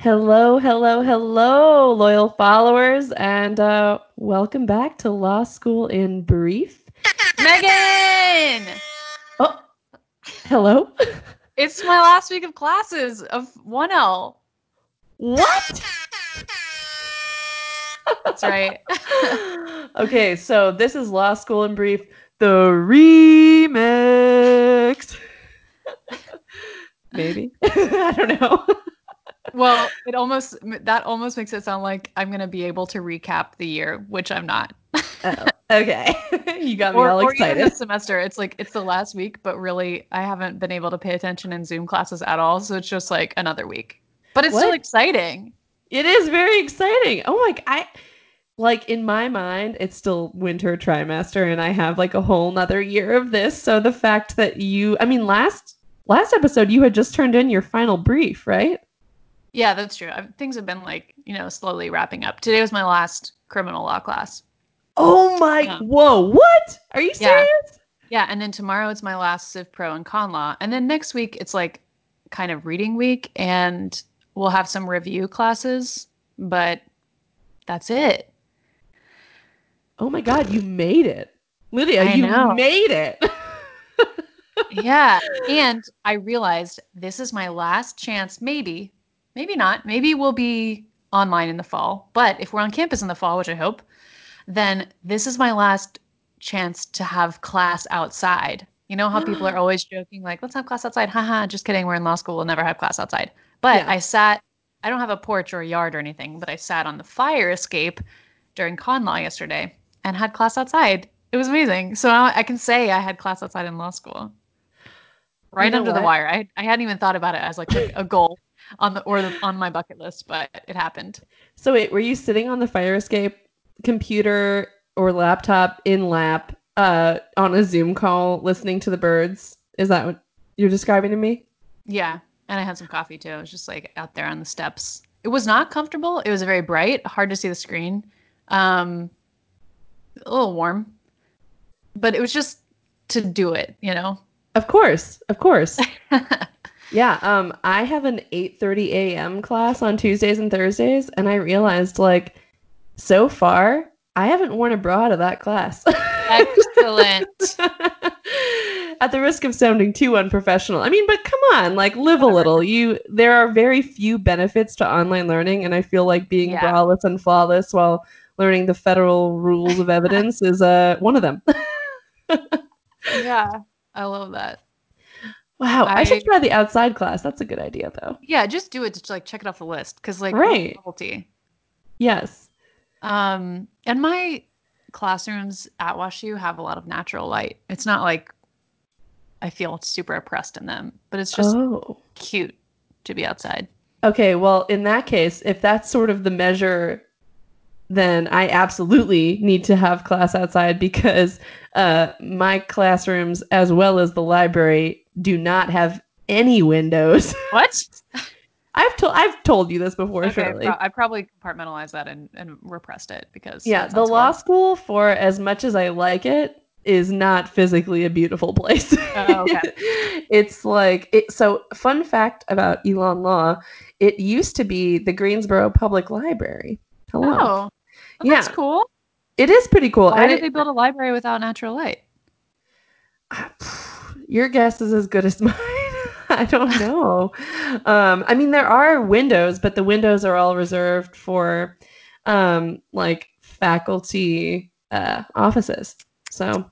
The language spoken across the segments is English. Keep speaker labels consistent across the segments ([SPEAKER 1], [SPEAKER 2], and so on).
[SPEAKER 1] Hello, hello, hello, loyal followers, and uh, welcome back to Law School in Brief.
[SPEAKER 2] Megan!
[SPEAKER 1] Oh, hello.
[SPEAKER 2] It's my last week of classes of 1L.
[SPEAKER 1] What?
[SPEAKER 2] That's right.
[SPEAKER 1] okay, so this is Law School in Brief, the remix. Maybe. I don't know.
[SPEAKER 2] Well, it almost that almost makes it sound like I'm going to be able to recap the year, which I'm not.
[SPEAKER 1] oh, okay. you got me
[SPEAKER 2] or,
[SPEAKER 1] all
[SPEAKER 2] or
[SPEAKER 1] excited.
[SPEAKER 2] even this semester, it's like it's the last week, but really I haven't been able to pay attention in Zoom classes at all, so it's just like another week. But it's still exciting.
[SPEAKER 1] It is very exciting. Oh my I like in my mind it's still winter trimester and I have like a whole nother year of this. So the fact that you I mean last last episode you had just turned in your final brief, right?
[SPEAKER 2] Yeah, that's true. i things have been like, you know, slowly wrapping up. Today was my last criminal law class.
[SPEAKER 1] Oh my
[SPEAKER 2] Yeah.
[SPEAKER 1] whoa, what? Are you
[SPEAKER 2] Yeah.
[SPEAKER 1] serious?
[SPEAKER 2] Yeah, and then tomorrow it's my last Civ Pro and Con Law, and then next week it's like kind of reading week, and we'll have some review classes, but that's it.
[SPEAKER 1] Oh my god, you made it. Lydia,
[SPEAKER 2] I
[SPEAKER 1] you
[SPEAKER 2] know.
[SPEAKER 1] made it.
[SPEAKER 2] Yeah, and I realized this is my last chance. Maybe, maybe not. Maybe we'll be online in the fall, but if we're on campus in the fall, which I hope, then this is my last chance to have class outside. You know how people are always joking, like, let's have class outside. Haha, just kidding. We're in law school. We'll never have class outside. But
[SPEAKER 1] Yeah.
[SPEAKER 2] I sat, I don't have a porch or a yard or anything, but I sat on the fire escape during con law yesterday and had class outside. It was amazing. So now I can say I had class outside in law school. Right
[SPEAKER 1] know
[SPEAKER 2] under the wire. I, I hadn't even thought about it as like a, a goal on the or the, on my bucket list, but it happened.
[SPEAKER 1] So wait, were you sitting on the fire escape computer or laptop in lap uh on a Zoom call listening to the birds? Is that what you're describing to me?
[SPEAKER 2] Yeah, and I had some coffee too. I was just like out there on the steps. It was not comfortable. It was very bright, hard to see the screen. Um, a little warm, but it was just to do it, you know.
[SPEAKER 1] Of course, of course. Yeah, um I have an 8:30 a.m. class on Tuesdays and Thursdays and I realized like so far I haven't worn a bra to that class.
[SPEAKER 2] Excellent.
[SPEAKER 1] At the risk of sounding too unprofessional. I mean, but come on, like live a little. You there are very few benefits to online learning and I feel like being
[SPEAKER 2] Yeah.
[SPEAKER 1] braless and flawless while learning the federal rules of evidence is uh one of them.
[SPEAKER 2] yeah, I love that.
[SPEAKER 1] Wow, I, should try the outside class. That's a good idea though.
[SPEAKER 2] Yeah, just do it to like check it off the list because like
[SPEAKER 1] Right.
[SPEAKER 2] novelty.
[SPEAKER 1] Yes.
[SPEAKER 2] Um, and my classrooms at WashU have a lot of natural light. It's not like I feel super oppressed in them, but it's just
[SPEAKER 1] oh.
[SPEAKER 2] cute to be outside.
[SPEAKER 1] Okay, well, in that case, if that's sort of the measure, then I absolutely need to have class outside because uh, my classrooms, as well as the library, do not have any windows.
[SPEAKER 2] What?
[SPEAKER 1] I've told I've told you this before,
[SPEAKER 2] Okay,
[SPEAKER 1] surely.
[SPEAKER 2] pro- I probably compartmentalized that and, and repressed it because
[SPEAKER 1] yeah, the law school, for as much as I like it, is not physically a beautiful place.
[SPEAKER 2] Oh, okay.
[SPEAKER 1] it's like it, so. Fun fact about Elon Law: it used to be the Greensboro Public Library. Hello.
[SPEAKER 2] Oh, well, that's
[SPEAKER 1] Yeah.
[SPEAKER 2] cool.
[SPEAKER 1] It is pretty cool.
[SPEAKER 2] Why
[SPEAKER 1] and
[SPEAKER 2] did
[SPEAKER 1] it-
[SPEAKER 2] they build a library without natural light?
[SPEAKER 1] Your guess is as good as mine. I don't know. um, I mean, there are windows, but the windows are all reserved for um, like faculty uh, offices. So,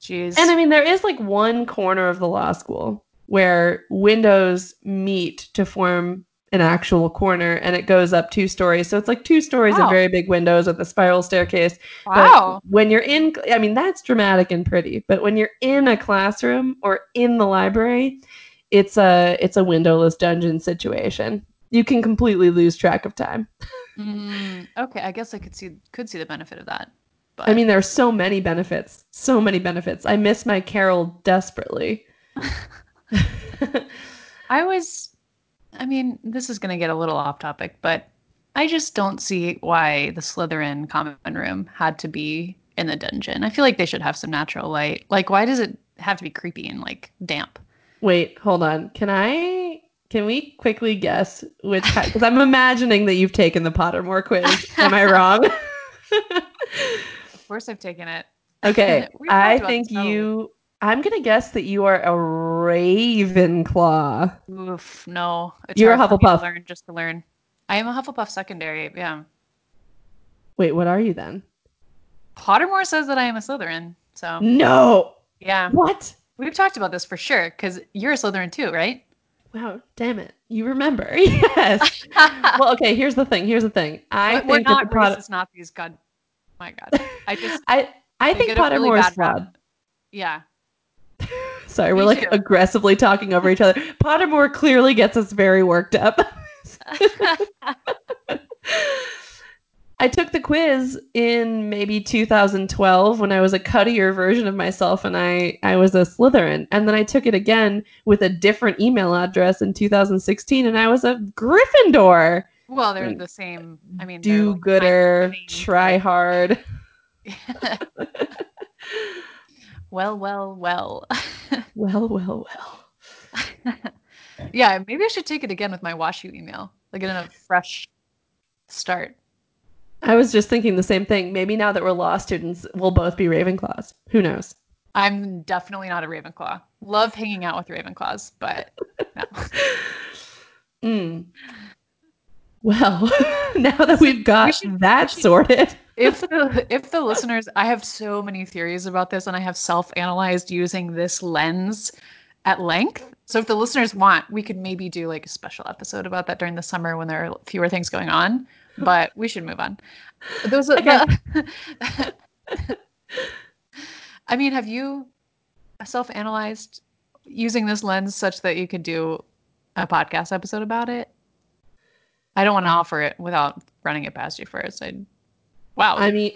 [SPEAKER 2] Jeez.
[SPEAKER 1] and I mean, there is like one corner of the law school where windows meet to form an actual corner and it goes up two stories. So it's like two stories of very big windows with a spiral staircase. But
[SPEAKER 2] wow.
[SPEAKER 1] when you're in, I mean, that's dramatic and pretty. But when you're in a classroom or in the library, it's a it's a windowless dungeon situation. You can completely lose track of time.
[SPEAKER 2] Mm, okay, I guess I could see could see the benefit of that. But
[SPEAKER 1] I mean, there are so many benefits. So many benefits. I miss my carrel desperately.
[SPEAKER 2] I was, I mean, this is going to get a little off topic, but I just don't see why the Slytherin common room had to be in the dungeon. I feel like they should have some natural light. Like, why does it have to be creepy and like damp?
[SPEAKER 1] Wait, hold on. Can I Can we quickly guess which? Because I'm imagining that you've taken the Pottermore quiz. Am I wrong?
[SPEAKER 2] of course, I've taken it.
[SPEAKER 1] Okay, I think you. I'm gonna guess that you are a Ravenclaw.
[SPEAKER 2] Oof, no. It's
[SPEAKER 1] You're a
[SPEAKER 2] hard for me to
[SPEAKER 1] Hufflepuff.
[SPEAKER 2] Learn just to learn. I am a Hufflepuff secondary. Yeah.
[SPEAKER 1] Wait, what are you then?
[SPEAKER 2] Pottermore says that I am a Slytherin. So
[SPEAKER 1] No.
[SPEAKER 2] yeah,
[SPEAKER 1] What?
[SPEAKER 2] we've talked about this for sure because you're a Slytherin too, right?
[SPEAKER 1] Wow, damn it. You remember. Yes. well, okay, here's the thing. Here's the thing. I
[SPEAKER 2] we're
[SPEAKER 1] think that
[SPEAKER 2] not
[SPEAKER 1] the
[SPEAKER 2] racist Nazis. God, my God. I just
[SPEAKER 1] I I think
[SPEAKER 2] a really
[SPEAKER 1] is flawed.
[SPEAKER 2] yeah.
[SPEAKER 1] Sorry, we're
[SPEAKER 2] Me
[SPEAKER 1] like
[SPEAKER 2] too.
[SPEAKER 1] aggressively talking over each other. Pottermore clearly gets us very worked up. I took the quiz in maybe 2012 when I was a cuttier version of myself and I, I was a Slytherin. And then I took it again with a different email address in 2016 and I was a Gryffindor.
[SPEAKER 2] well, they're the same. I mean,
[SPEAKER 1] Do gooder,
[SPEAKER 2] kind of the same,
[SPEAKER 1] try
[SPEAKER 2] like-
[SPEAKER 1] hard.
[SPEAKER 2] well, well, well.
[SPEAKER 1] Well, well, well.
[SPEAKER 2] yeah, maybe I should take it again with my WashU email, like in a fresh start.
[SPEAKER 1] I was just thinking the same thing. Maybe now that we're law students, we'll both be Ravenclaws. Who knows?
[SPEAKER 2] I'm definitely not a Ravenclaw. Love hanging out with Ravenclaws, but no.
[SPEAKER 1] Mm. Well, now that we've got
[SPEAKER 2] should-
[SPEAKER 1] that sorted,
[SPEAKER 2] if the if the listeners, I have so many theories about this, and I have self-analyzed using this lens at length. So if the listeners want, we could maybe do like a special episode about that during the summer when there are fewer things going on. But we should move on. Those are the, I mean, have you self-analyzed using this lens such that you could do a podcast episode about it? I don't want to offer it without running it past you first. I wow.
[SPEAKER 1] I mean,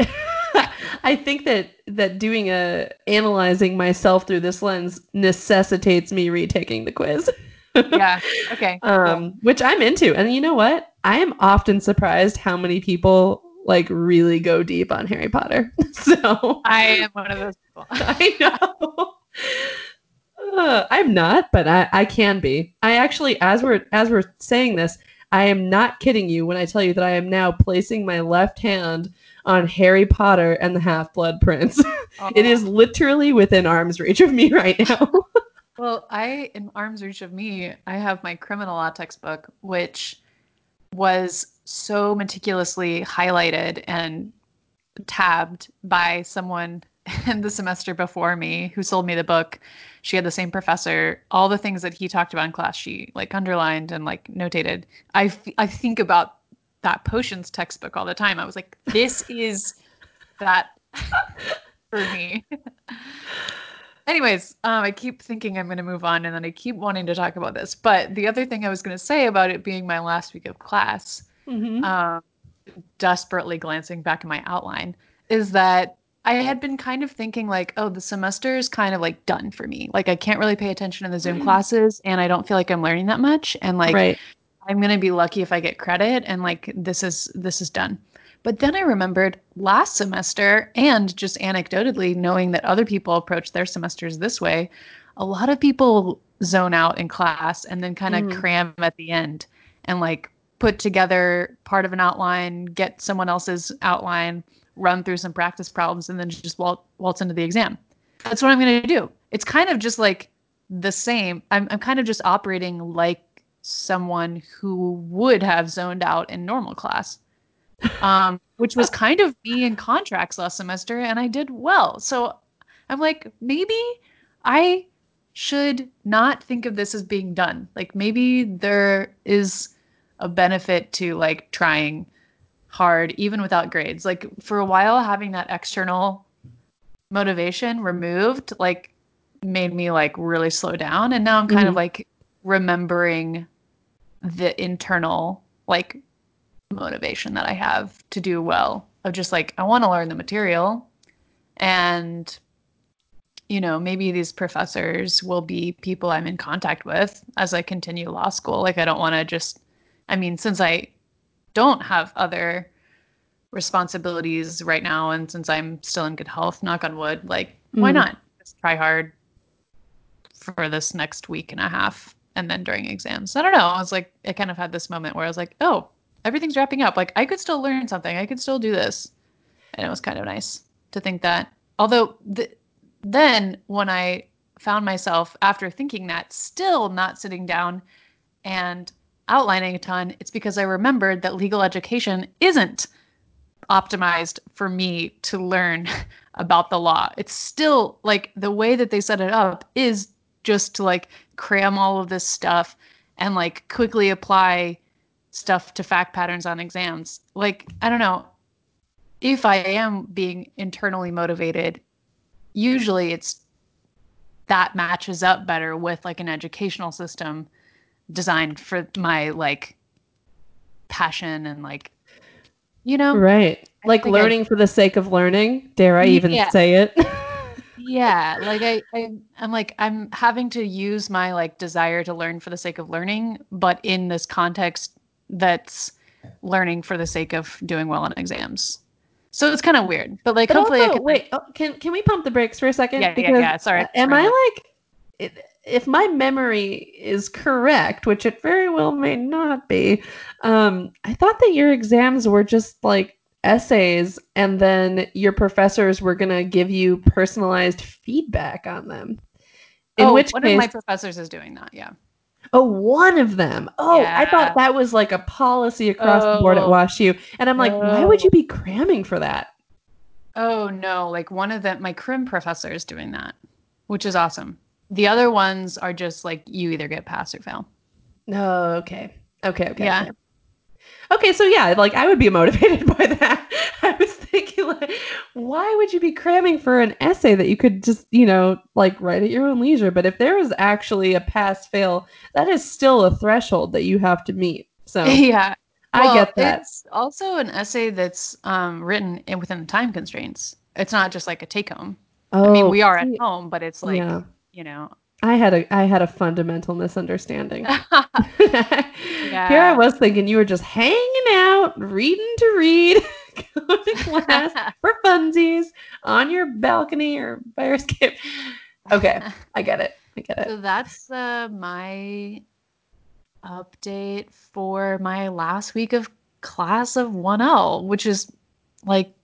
[SPEAKER 1] I think that that doing a analyzing myself through this lens necessitates me retaking the quiz.
[SPEAKER 2] yeah. Okay. cool.
[SPEAKER 1] um, which I'm into. And you know what? I am often surprised how many people like really go deep on Harry Potter. so
[SPEAKER 2] I am one of those people.
[SPEAKER 1] I know. Uh, I'm not, but I, I can be. I actually, as we're as we're saying this, I am not kidding you when I tell you that I am now placing my left hand on Harry Potter and the Half Blood Prince. it is literally within arm's reach of me right now.
[SPEAKER 2] Well, I, in arm's reach of me, I have my criminal law textbook, which was so meticulously highlighted and tabbed by someone in the semester before me who sold me the book. She had the same professor. All the things that he talked about in class, she like underlined and like notated. I, f- I think about that potions textbook all the time. I was like, this is that for me. Anyways, um, I keep thinking I'm going to move on and then I keep wanting to talk about this. But the other thing I was going to say about it being my last week of class,
[SPEAKER 1] Mhm.
[SPEAKER 2] um, desperately glancing back at my outline, is that I had been kind of thinking like, oh, the semester is kind of like done for me. Like I can't really pay attention in the Zoom classes and I don't feel like I'm learning that much. And like
[SPEAKER 1] right.
[SPEAKER 2] I'm gonna be lucky if I get credit and like this is this is done. But then I remembered last semester and just anecdotally knowing that other people approach their semesters this way, a lot of people zone out in class and then kind of
[SPEAKER 1] Mhm.
[SPEAKER 2] cram at the end and like put together part of an outline, get someone else's outline, run through some practice problems, and then just waltz, waltz into the exam. That's what I'm going to do. It's kind of just like the same. I'm, I'm kind of just operating like someone who would have zoned out in normal class, um, which was kind of me in contracts last semester, and I did well. So I'm like, maybe I should not think of this as being done. Like maybe there is a benefit to like trying hard even without grades. Like for a while having that external motivation removed like made me like really slow down and now I'm kind of
[SPEAKER 1] Mhm.
[SPEAKER 2] like remembering the internal like motivation that I have to do well of just like I want to learn the material and you know maybe these professors will be people I'm in contact with as I continue law school like I don't want to just I mean since I don't have other responsibilities right now and since I'm still in good health knock on wood like why
[SPEAKER 1] Mhm.
[SPEAKER 2] not just try hard for this next week and a half and then during exams. I don't know. I was like, I kind of had this moment where I was like, oh, everything's wrapping up. Like I could still learn something. I could still do this. And it was kind of nice to think that. Although th- then when I found myself after thinking that still not sitting down and outlining a ton, it's because I remembered that legal education isn't optimized for me to learn about the law. It's still like the way that they set it up is just to like cram all of this stuff and like quickly apply stuff to fact patterns on exams. Like, I don't know. If I am being internally motivated, usually it's that matches up better with like an educational system designed for my like passion and like you know
[SPEAKER 1] Right. Like
[SPEAKER 2] think I-
[SPEAKER 1] learning for the sake of learning. Dare I even
[SPEAKER 2] Yeah.
[SPEAKER 1] say it?
[SPEAKER 2] yeah like I, I i'm like i'm having to use my like desire to learn for the sake of learning but in this context that's learning for the sake of doing well on exams so it's kind of weird but like
[SPEAKER 1] But
[SPEAKER 2] hopefully
[SPEAKER 1] also,
[SPEAKER 2] i can
[SPEAKER 1] wait, oh, can can we pump the brakes for a second?
[SPEAKER 2] Yeah, yeah, yeah, sorry,
[SPEAKER 1] am. I like, it, if my memory is correct, which it very well may not be, um, I thought that your exams were just like essays, and then your professors were gonna give you personalized feedback on them. In
[SPEAKER 2] oh,
[SPEAKER 1] which
[SPEAKER 2] one
[SPEAKER 1] case,
[SPEAKER 2] of my professors is doing that yeah
[SPEAKER 1] Oh, one of them. Oh, I thought that was like a policy across the board at
[SPEAKER 2] Oh.
[SPEAKER 1] WashU. And I'm like, why would you be cramming for that?
[SPEAKER 2] Oh no, like one of them, my crim professor is doing that, which is awesome. The other ones are just like you either get pass or fail.
[SPEAKER 1] No, okay. Okay, okay.
[SPEAKER 2] Yeah.
[SPEAKER 1] Okay. Okay, so yeah, like I would be motivated by that. I was thinking like why would you be cramming for an essay that you could just, you know, like write at your own leisure? But if there is actually a pass fail, that is still a threshold that you have to meet. So
[SPEAKER 2] yeah.
[SPEAKER 1] I
[SPEAKER 2] Well,
[SPEAKER 1] get that.
[SPEAKER 2] It's also an essay that's um, written in, within the time constraints. It's not just like a take home.
[SPEAKER 1] Oh,
[SPEAKER 2] I mean, we are at home, but it's like,
[SPEAKER 1] yeah.
[SPEAKER 2] You know.
[SPEAKER 1] I had a I had a fundamental misunderstanding.
[SPEAKER 2] yeah.
[SPEAKER 1] Here I was thinking you were just hanging out, reading to read, going to class for funsies on your balcony or by your escape. Okay, I get it. I get it.
[SPEAKER 2] So that's uh, my update for my last week of class of 1L, which is like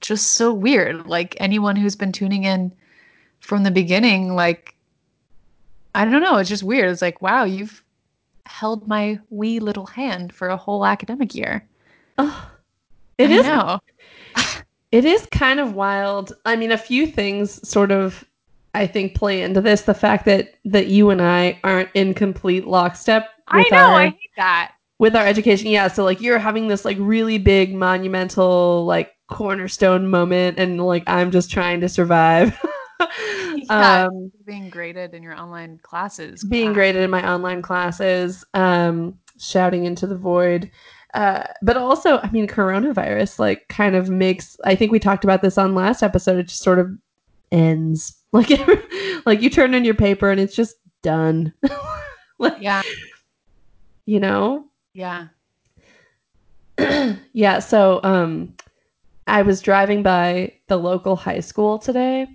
[SPEAKER 2] just so weird. Like anyone who's been tuning in from the beginning, like, I don't know, it's just weird. It's like, wow, you've held my wee little hand for a whole academic year.
[SPEAKER 1] Oh, it
[SPEAKER 2] I
[SPEAKER 1] is.
[SPEAKER 2] know.
[SPEAKER 1] It is kind of wild. I mean, a few things sort of, I think, play into this. The fact that that you and I aren't in complete lockstep.
[SPEAKER 2] I know,
[SPEAKER 1] our-
[SPEAKER 2] I hate that.
[SPEAKER 1] with our education yeah so like you're having this like really big monumental like cornerstone moment and like i'm just trying to survive
[SPEAKER 2] Yeah,
[SPEAKER 1] um
[SPEAKER 2] being graded in your online classes.
[SPEAKER 1] being graded in my online classes um shouting into the void uh but also i mean coronavirus like kind of makes i think we talked about this on last episode it just sort of ends like like you turn in your paper and it's just done like
[SPEAKER 2] Yeah,
[SPEAKER 1] you know
[SPEAKER 2] yeah.
[SPEAKER 1] yeah, so um I was driving by the local high school today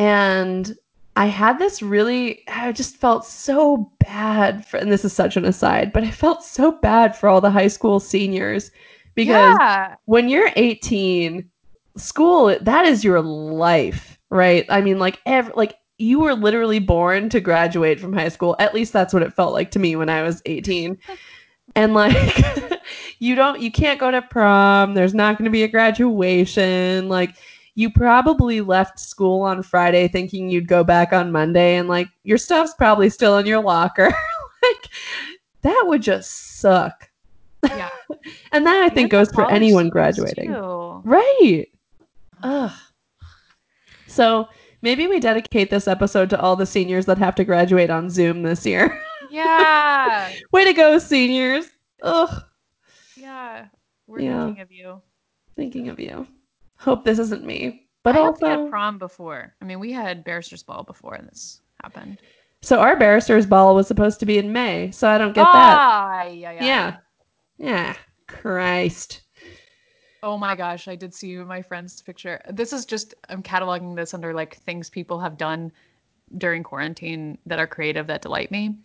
[SPEAKER 1] and I had this really I just felt so bad for and this is such an aside, but I felt so bad for all the high school seniors because
[SPEAKER 2] yeah.
[SPEAKER 1] when you're 18, school that is your life, right? I mean like every like you were literally born to graduate from high school. At least that's what it felt like to me when I was 18. And like you don't you can't go to prom, there's not going to be a graduation, like you probably left school on Friday thinking you'd go back on Monday and like your stuff's probably still in your locker. like that would just suck.
[SPEAKER 2] Yeah.
[SPEAKER 1] And that I think
[SPEAKER 2] Even
[SPEAKER 1] goes for anyone graduating.
[SPEAKER 2] too.
[SPEAKER 1] Right. Ugh. So maybe we dedicate this episode to all the seniors that have to graduate on Zoom this year.
[SPEAKER 2] Yeah.
[SPEAKER 1] Way to go, seniors. Ugh.
[SPEAKER 2] Yeah. We're
[SPEAKER 1] Yeah.
[SPEAKER 2] thinking of you.
[SPEAKER 1] Thinking of you. Hope this isn't me. But
[SPEAKER 2] I hope
[SPEAKER 1] also,
[SPEAKER 2] we had prom before. I mean, we had Barrister's Ball before this happened.
[SPEAKER 1] so our barrister's ball was supposed to be in May, so I don't get that.
[SPEAKER 2] Ah, yeah, yeah.
[SPEAKER 1] Yeah. Yeah. Christ.
[SPEAKER 2] Oh my gosh, I did see my friend's picture. This is just I'm cataloging this under like things people have done during quarantine that are creative that delight me.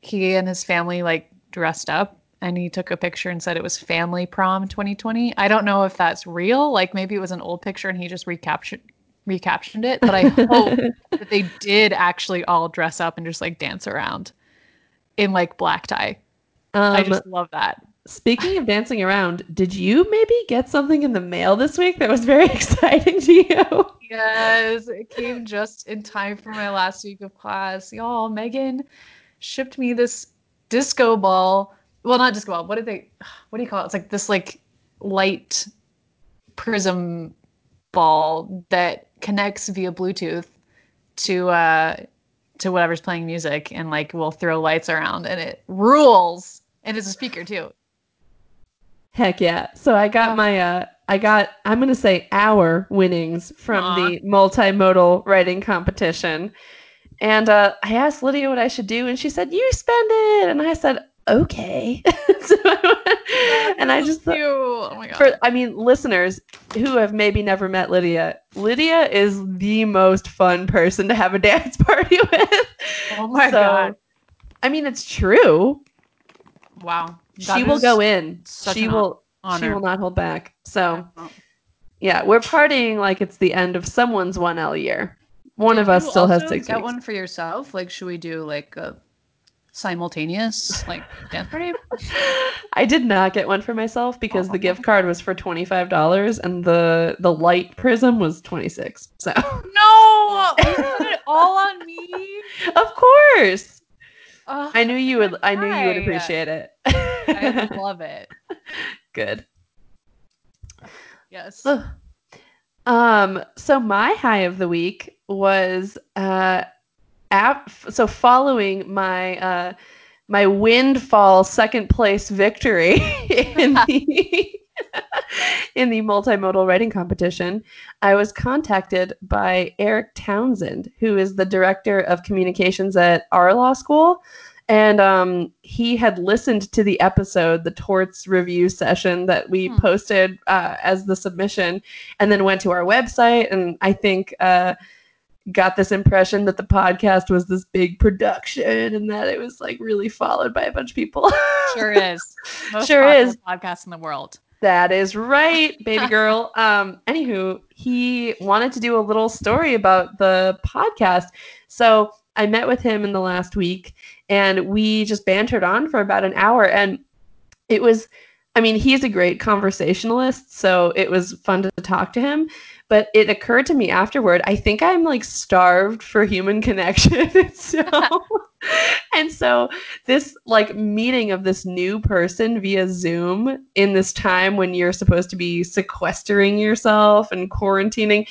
[SPEAKER 2] he and his family like dressed up and he took a picture and said it was family prom 2020. I don't know if that's real. Like maybe it was an old picture and he just recaptured recaptioned it, but I hope that they did actually all dress up and just like dance around in like black tie.
[SPEAKER 1] Um,
[SPEAKER 2] I just love that.
[SPEAKER 1] Speaking of dancing around, did you maybe get something in the mail this week that was very exciting to you?
[SPEAKER 2] Yes, it came just in time for my last week of class. Y'all, Megan shipped me this disco ball. Well, not disco ball. What do they? What do you call it? It's like this like light prism ball that connects via Bluetooth to uh to whatever's playing music and like will throw lights around and it rules. And it's a speaker too.
[SPEAKER 1] Heck yeah. So I got
[SPEAKER 2] Oh.
[SPEAKER 1] my uh I got I'm going to say our winnings from
[SPEAKER 2] Aw.
[SPEAKER 1] the multimodal writing competition. And uh I asked Lydia what I should do and she said you spend it and I said okay. so and I just thought-
[SPEAKER 2] Oh my god.
[SPEAKER 1] for I mean listeners who have maybe never met Lydia, Lydia is the most fun person to have a dance party with.
[SPEAKER 2] oh my
[SPEAKER 1] So,
[SPEAKER 2] god.
[SPEAKER 1] I mean it's true.
[SPEAKER 2] Wow.
[SPEAKER 1] she will go in. She will she will not hold back. So Yeah, we're partying like it's the end of someone's 1L year. One of us still has six
[SPEAKER 2] Get
[SPEAKER 1] weeks.
[SPEAKER 2] one for yourself. Like, should we do like a simultaneous like dance party?
[SPEAKER 1] I did not get one for myself because the gift card was for twenty five dollars and the the light prism was twenty six. So
[SPEAKER 2] No, you put it all on me.
[SPEAKER 1] of course, I knew you would. I knew you would appreciate it.
[SPEAKER 2] I love it.
[SPEAKER 1] Good.
[SPEAKER 2] Yes.
[SPEAKER 1] Um. So my high of the week was uh, app. So following my uh, my windfall second place victory in the in the multimodal writing competition, I was contacted by Eric Townsend, who is the director of communications at our law school. And um, he had listened to the episode, the torts review session that we
[SPEAKER 2] Hmm.
[SPEAKER 1] posted uh, as the submission, and then went to our website. And I think uh, got this impression that the podcast was this big production and that it was like really followed by a bunch of people.
[SPEAKER 2] Sure is. Most
[SPEAKER 1] Sure is.
[SPEAKER 2] Podcast in the world.
[SPEAKER 1] That is right, baby girl. Um, anywho, he wanted to do a little story about the podcast. So I met with him in the last week and we just bantered on for about an hour. And it was, I mean, he's a great conversationalist. So it was fun to talk to him. But it occurred to me afterward, I think I'm like starved for human connection. so, and so this like meeting of this new person via Zoom in this time when you're supposed to be sequestering yourself and quarantining.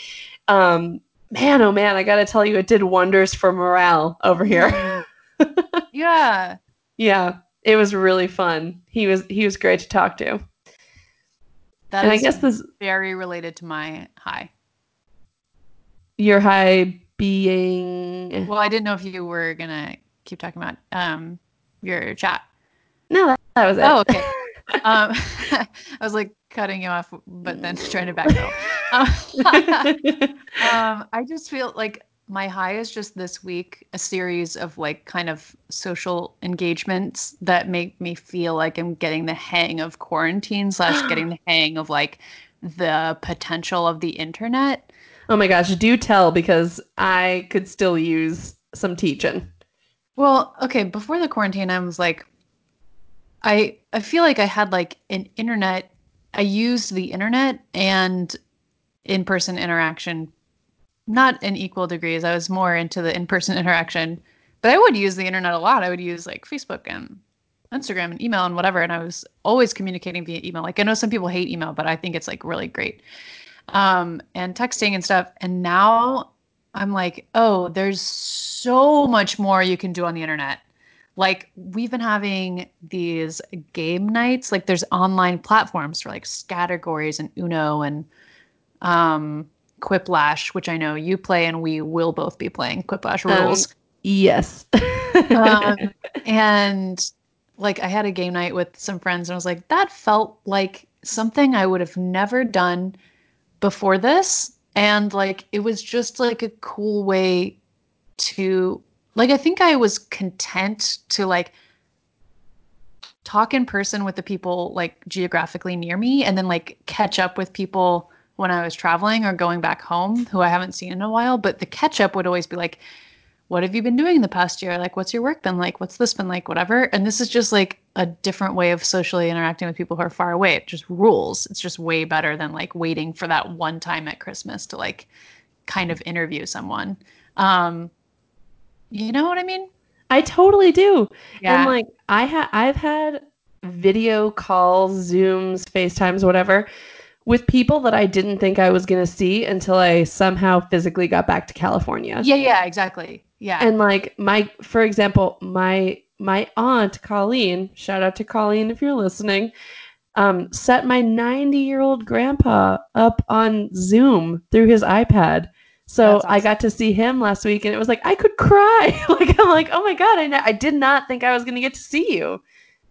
[SPEAKER 1] Um, man, oh man, I gotta tell you, it did wonders for morale over here.
[SPEAKER 2] Yeah.
[SPEAKER 1] yeah, it was really fun. He was he was great to talk to.
[SPEAKER 2] That
[SPEAKER 1] and I guess this
[SPEAKER 2] very related to my high.
[SPEAKER 1] your high being
[SPEAKER 2] Well, I didn't know if you were gonna keep talking about um your chat.
[SPEAKER 1] no that, that was it.
[SPEAKER 2] Oh, okay. um, I was like cutting you off, but then trying to backpedal. Um, um, I just feel like my high is just this week a series of like kind of social engagements that make me feel like I'm getting the hang of quarantine slash getting the hang of like the potential of the internet.
[SPEAKER 1] oh my gosh, do tell because I could still use some teaching.
[SPEAKER 2] Well, okay, before the quarantine, I was like, I I feel like I had like an internet. I used the internet and in-person interaction, not in equal degrees. I was more into the in-person interaction, but I would use the internet a lot. I would use like Facebook and Instagram and email and whatever, and I was always communicating via email. Like I know some people hate email, but I think it's like really great. Um, and texting and stuff. And now I'm like, oh, there's so much more you can do on the internet. Like we've been having these game nights. Like there's online platforms for like categories and Uno and um, Quiplash, which I know you play and we will both be playing Quiplash
[SPEAKER 1] Um,
[SPEAKER 2] rules.
[SPEAKER 1] Yes.
[SPEAKER 2] um, and like I had a game night with some friends and I was like, that felt like something I would have never done before this. And like it was just like a cool way to like I think I was content to like talk in person with the people like geographically near me and then like catch up with people when I was traveling or going back home who I haven't seen in a while. But the catch up would always be like, what have you been doing the past year? Like, what's your work been like? What's this been like? Whatever. And this is just like a different way of socially interacting with people who are far away. It just rules. It's just way better than like waiting for that one time at Christmas to like kind of interview someone. Um, you know what I mean?
[SPEAKER 1] I totally do.
[SPEAKER 2] Yeah.
[SPEAKER 1] And like I ha I've had video calls, Zooms, FaceTimes, whatever, with people that I didn't think I was gonna see until I somehow physically got back to California.
[SPEAKER 2] yeah, yeah, exactly. Yeah.
[SPEAKER 1] And like my for example, my my aunt Colleen, shout out to Colleen if you're listening, um, set my 90 year old grandpa up on Zoom through his iPad. So
[SPEAKER 2] That's
[SPEAKER 1] I got to see him last week, and it was like I could cry. like I'm like, oh my god, I, I did not think I was gonna get to see you.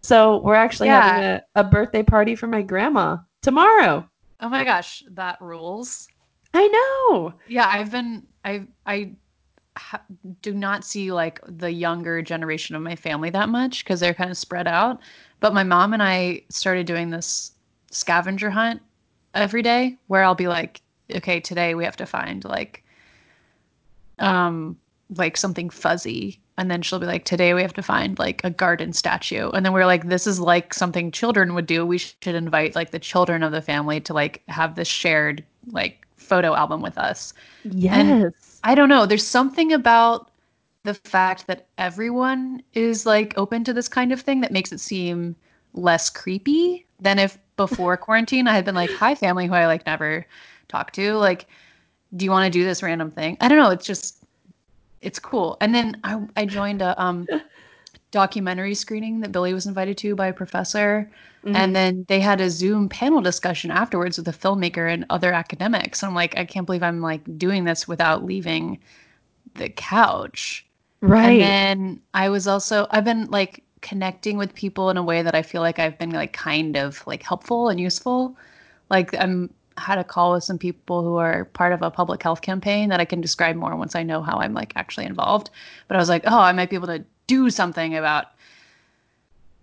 [SPEAKER 1] So we're actually
[SPEAKER 2] Yeah.
[SPEAKER 1] having a, a birthday party for my grandma tomorrow.
[SPEAKER 2] Oh my gosh, that rules.
[SPEAKER 1] I know.
[SPEAKER 2] Yeah, I've been I I ha- do not see like the younger generation of my family that much because they're kind of spread out. But my mom and I started doing this scavenger hunt every day where I'll be like, okay, today we have to find like um like something fuzzy and then she'll be like today we have to find like a garden statue and then we're like this is like something children would do we should invite like the children of the family to like have this shared like photo album with us
[SPEAKER 1] Yes.
[SPEAKER 2] I don't know. There's something about the fact that everyone is like open to this kind of thing that makes it seem less creepy than if before quarantine I had been like, "Hi, family who I like never talk to. Like, do you want to do this random thing?" I don't know. It's just, it's cool. And then I I joined a um documentary screening that Billy was invited to by a professor.
[SPEAKER 1] Mhm.
[SPEAKER 2] And then they had a Zoom panel discussion afterwards with a filmmaker and other academics. And I'm like, I can't believe I'm like doing this without leaving the couch.
[SPEAKER 1] right.
[SPEAKER 2] And then I was also I've been like connecting with people in a way that I feel like I've been like kind of like helpful and useful. Like I'm had a call with some people who are part of a public health campaign that I can describe more once I know how I'm like actually involved. But I was like, oh, I might be able to do something about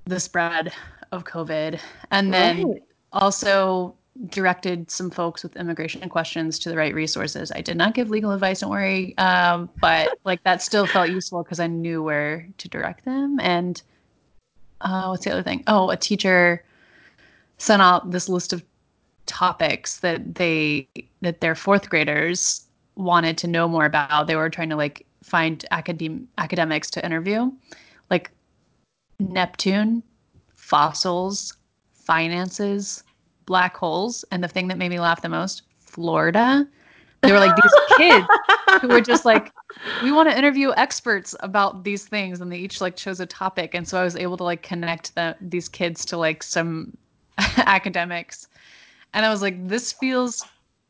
[SPEAKER 2] the spread of COVID. And then
[SPEAKER 1] Right.
[SPEAKER 2] also directed some folks with immigration questions to the right resources. I did not give legal advice, don't worry. Um, but like that still felt useful because I knew where to direct them. And uh, what's the other thing? Oh, a teacher sent out this list of topics that they that their fourth graders wanted to know more about. They were trying to like find academ- academics to interview, like Neptune, fossils, finances, black holes, and the thing that made me laugh the most, Florida. They were like these kids who were just like, we want to interview experts about these things, and they each like chose a topic, and so I was able to like connect the, these kids to like some academics, and I was like, this feels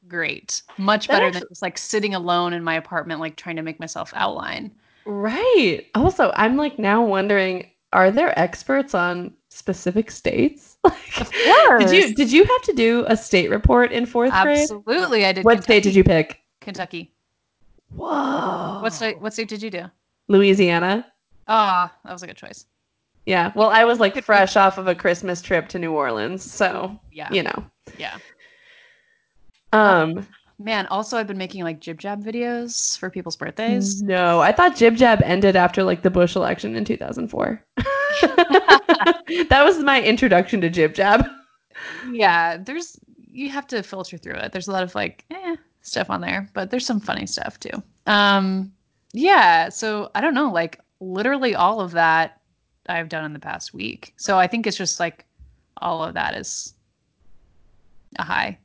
[SPEAKER 2] great, much better
[SPEAKER 1] actu-
[SPEAKER 2] than just like sitting alone in my apartment, like trying to make myself outline.
[SPEAKER 1] Right. Also, I'm like now wondering, are there experts on specific states? Like,
[SPEAKER 2] Of
[SPEAKER 1] Did you did you have to do a state report in fourth grade?
[SPEAKER 2] Absolutely, I did.
[SPEAKER 1] What state did you pick?
[SPEAKER 2] Kentucky.
[SPEAKER 1] Whoa.
[SPEAKER 2] What state? What state did you do?
[SPEAKER 1] Louisiana.
[SPEAKER 2] Ah, that was a good choice.
[SPEAKER 1] Yeah. Well, I was like fresh off of a Christmas trip to New Orleans, so
[SPEAKER 2] Yeah,
[SPEAKER 1] you know.
[SPEAKER 2] yeah.
[SPEAKER 1] Um.
[SPEAKER 2] Man, also I've been making like jib jab videos for people's birthdays.
[SPEAKER 1] No, I thought Jib Jab ended after like the Bush election in 2004. that was my introduction to Jib Jab.
[SPEAKER 2] yeah, there's you have to filter through it. There's a lot of like eh, stuff on there, but there's some funny stuff too. Um, yeah. So I don't know, like literally all of that I've done in the past week. So I think it's just like all of that is a high.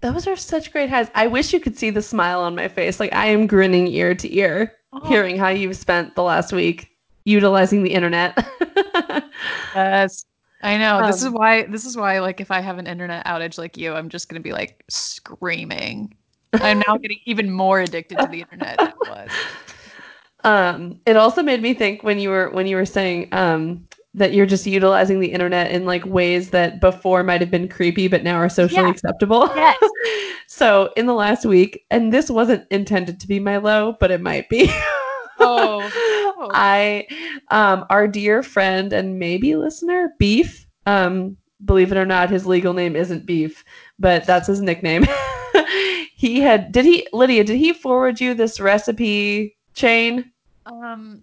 [SPEAKER 1] Those are such great highs. I wish you could see the smile on my face. Like I am grinning ear to ear, hearing how you've spent the last week utilizing the internet.
[SPEAKER 2] Yes. I know. this is
[SPEAKER 1] Um,
[SPEAKER 2] why this is why like if I have an internet outage like you, I'm just gonna be like screaming. I'm now getting even more addicted to the internet than I was.
[SPEAKER 1] Um, it also made me think when you were when you were saying um, that you're just utilizing the internet in like ways that before might have been creepy but now are socially
[SPEAKER 2] Yeah.
[SPEAKER 1] acceptable.
[SPEAKER 2] Yes.
[SPEAKER 1] so in the last week, and this wasn't intended to be my low, but it might be.
[SPEAKER 2] Oh. no.
[SPEAKER 1] I, um, our dear friend and maybe listener, Beef. Um, believe it or not, his legal name isn't Beef, but that's his nickname. he had. Did he, Lydia? Did he forward you this recipe chain?
[SPEAKER 2] Um,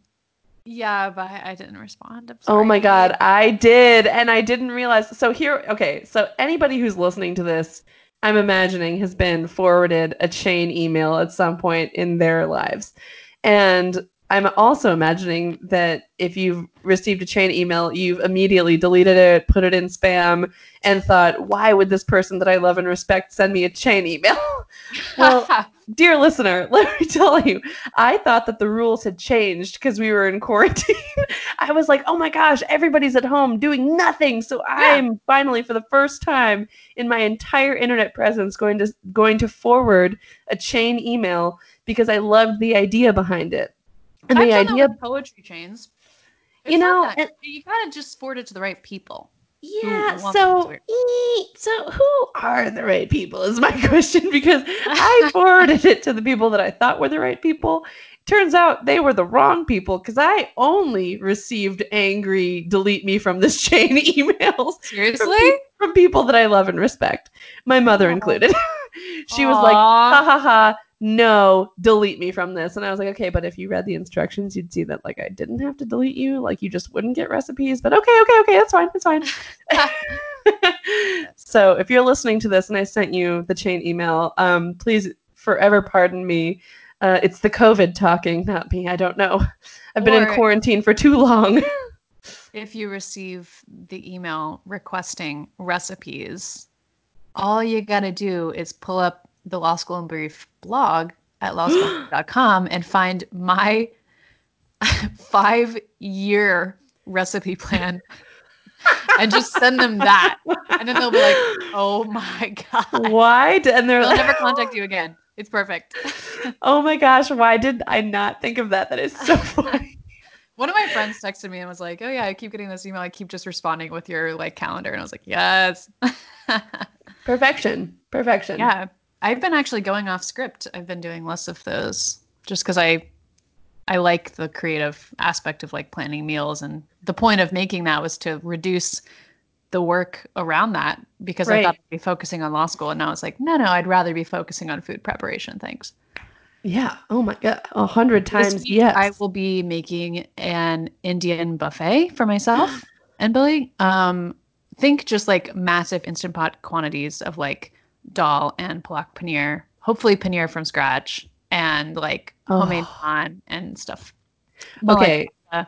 [SPEAKER 2] yeah, but I didn't respond.
[SPEAKER 1] Oh my god, I did, and I didn't realize. So here, okay, so anybody who's listening to this, I'm imagining has been forwarded a chain email at some point in their lives, and I'm also imagining that if you've received a chain email, you've immediately deleted it, put it in spam, and thought, why would this person that I love and respect send me a chain email? well, dear listener, let me tell you, I thought that the rules had changed because we were in quarantine. I was like, oh my gosh, everybody's at home doing nothing. So I'm finally, for the first time in my entire internet presence, going to going to forward a chain email because I loved the idea behind it. And
[SPEAKER 2] I've
[SPEAKER 1] the idea,
[SPEAKER 2] with poetry chains.
[SPEAKER 1] You
[SPEAKER 2] It's not
[SPEAKER 1] know, and-
[SPEAKER 2] you gotta just forward it to the right people.
[SPEAKER 1] Yeah. So, so who are the right people? Is my question because I forwarded it to the people that I thought were the right people. Turns out they were the wrong people because I only received angry delete me from this chain emails
[SPEAKER 2] Seriously?
[SPEAKER 1] from people that I love and respect, my mother included. she was like, ha ha ha, no, delete me from this. And I was like, okay, but if you read the instructions, you'd see that like I didn't have to delete you, like you just wouldn't get recipes. But okay, okay, okay, that's fine, that's fine. so if you're listening to this and I sent you the chain email, um, please forever pardon me. Uh, it's the COVID talking, not me. I don't know. I've been in quarantine for too long.
[SPEAKER 2] if you receive the email requesting recipes, all you gotta do is pull up the Law School in Brief blog at lawschool.com and find my five year recipe plan and just send them that. And then they'll be like, oh my God.
[SPEAKER 1] Why? And they're
[SPEAKER 2] They'll
[SPEAKER 1] like,
[SPEAKER 2] never contact you again. It's perfect.
[SPEAKER 1] Oh my gosh, why did I not think of that? That is so funny.
[SPEAKER 2] One of my friends texted me and was like, "Oh yeah, I keep getting this email. I keep just responding with your like calendar." And I was like, "Yes."
[SPEAKER 1] Perfection. Perfection.
[SPEAKER 2] yeah. I've been actually going off script. I've been doing less of those just cuz I I like the creative aspect of like planning meals and the point of making that was to reduce the work around that because I thought I'd be focusing on law school and now it's like, "No, no, I'd rather be focusing on food preparation Thanks.
[SPEAKER 1] Yeah. Oh my god. A hundred times yes.
[SPEAKER 2] I will be making an Indian buffet for myself and Billy. Um, think just like massive instant pot quantities of like dal and palak paneer. Hopefully paneer from scratch and like homemade
[SPEAKER 1] Oh.
[SPEAKER 2] naan and stuff. Well, like,
[SPEAKER 1] okay.
[SPEAKER 2] uh,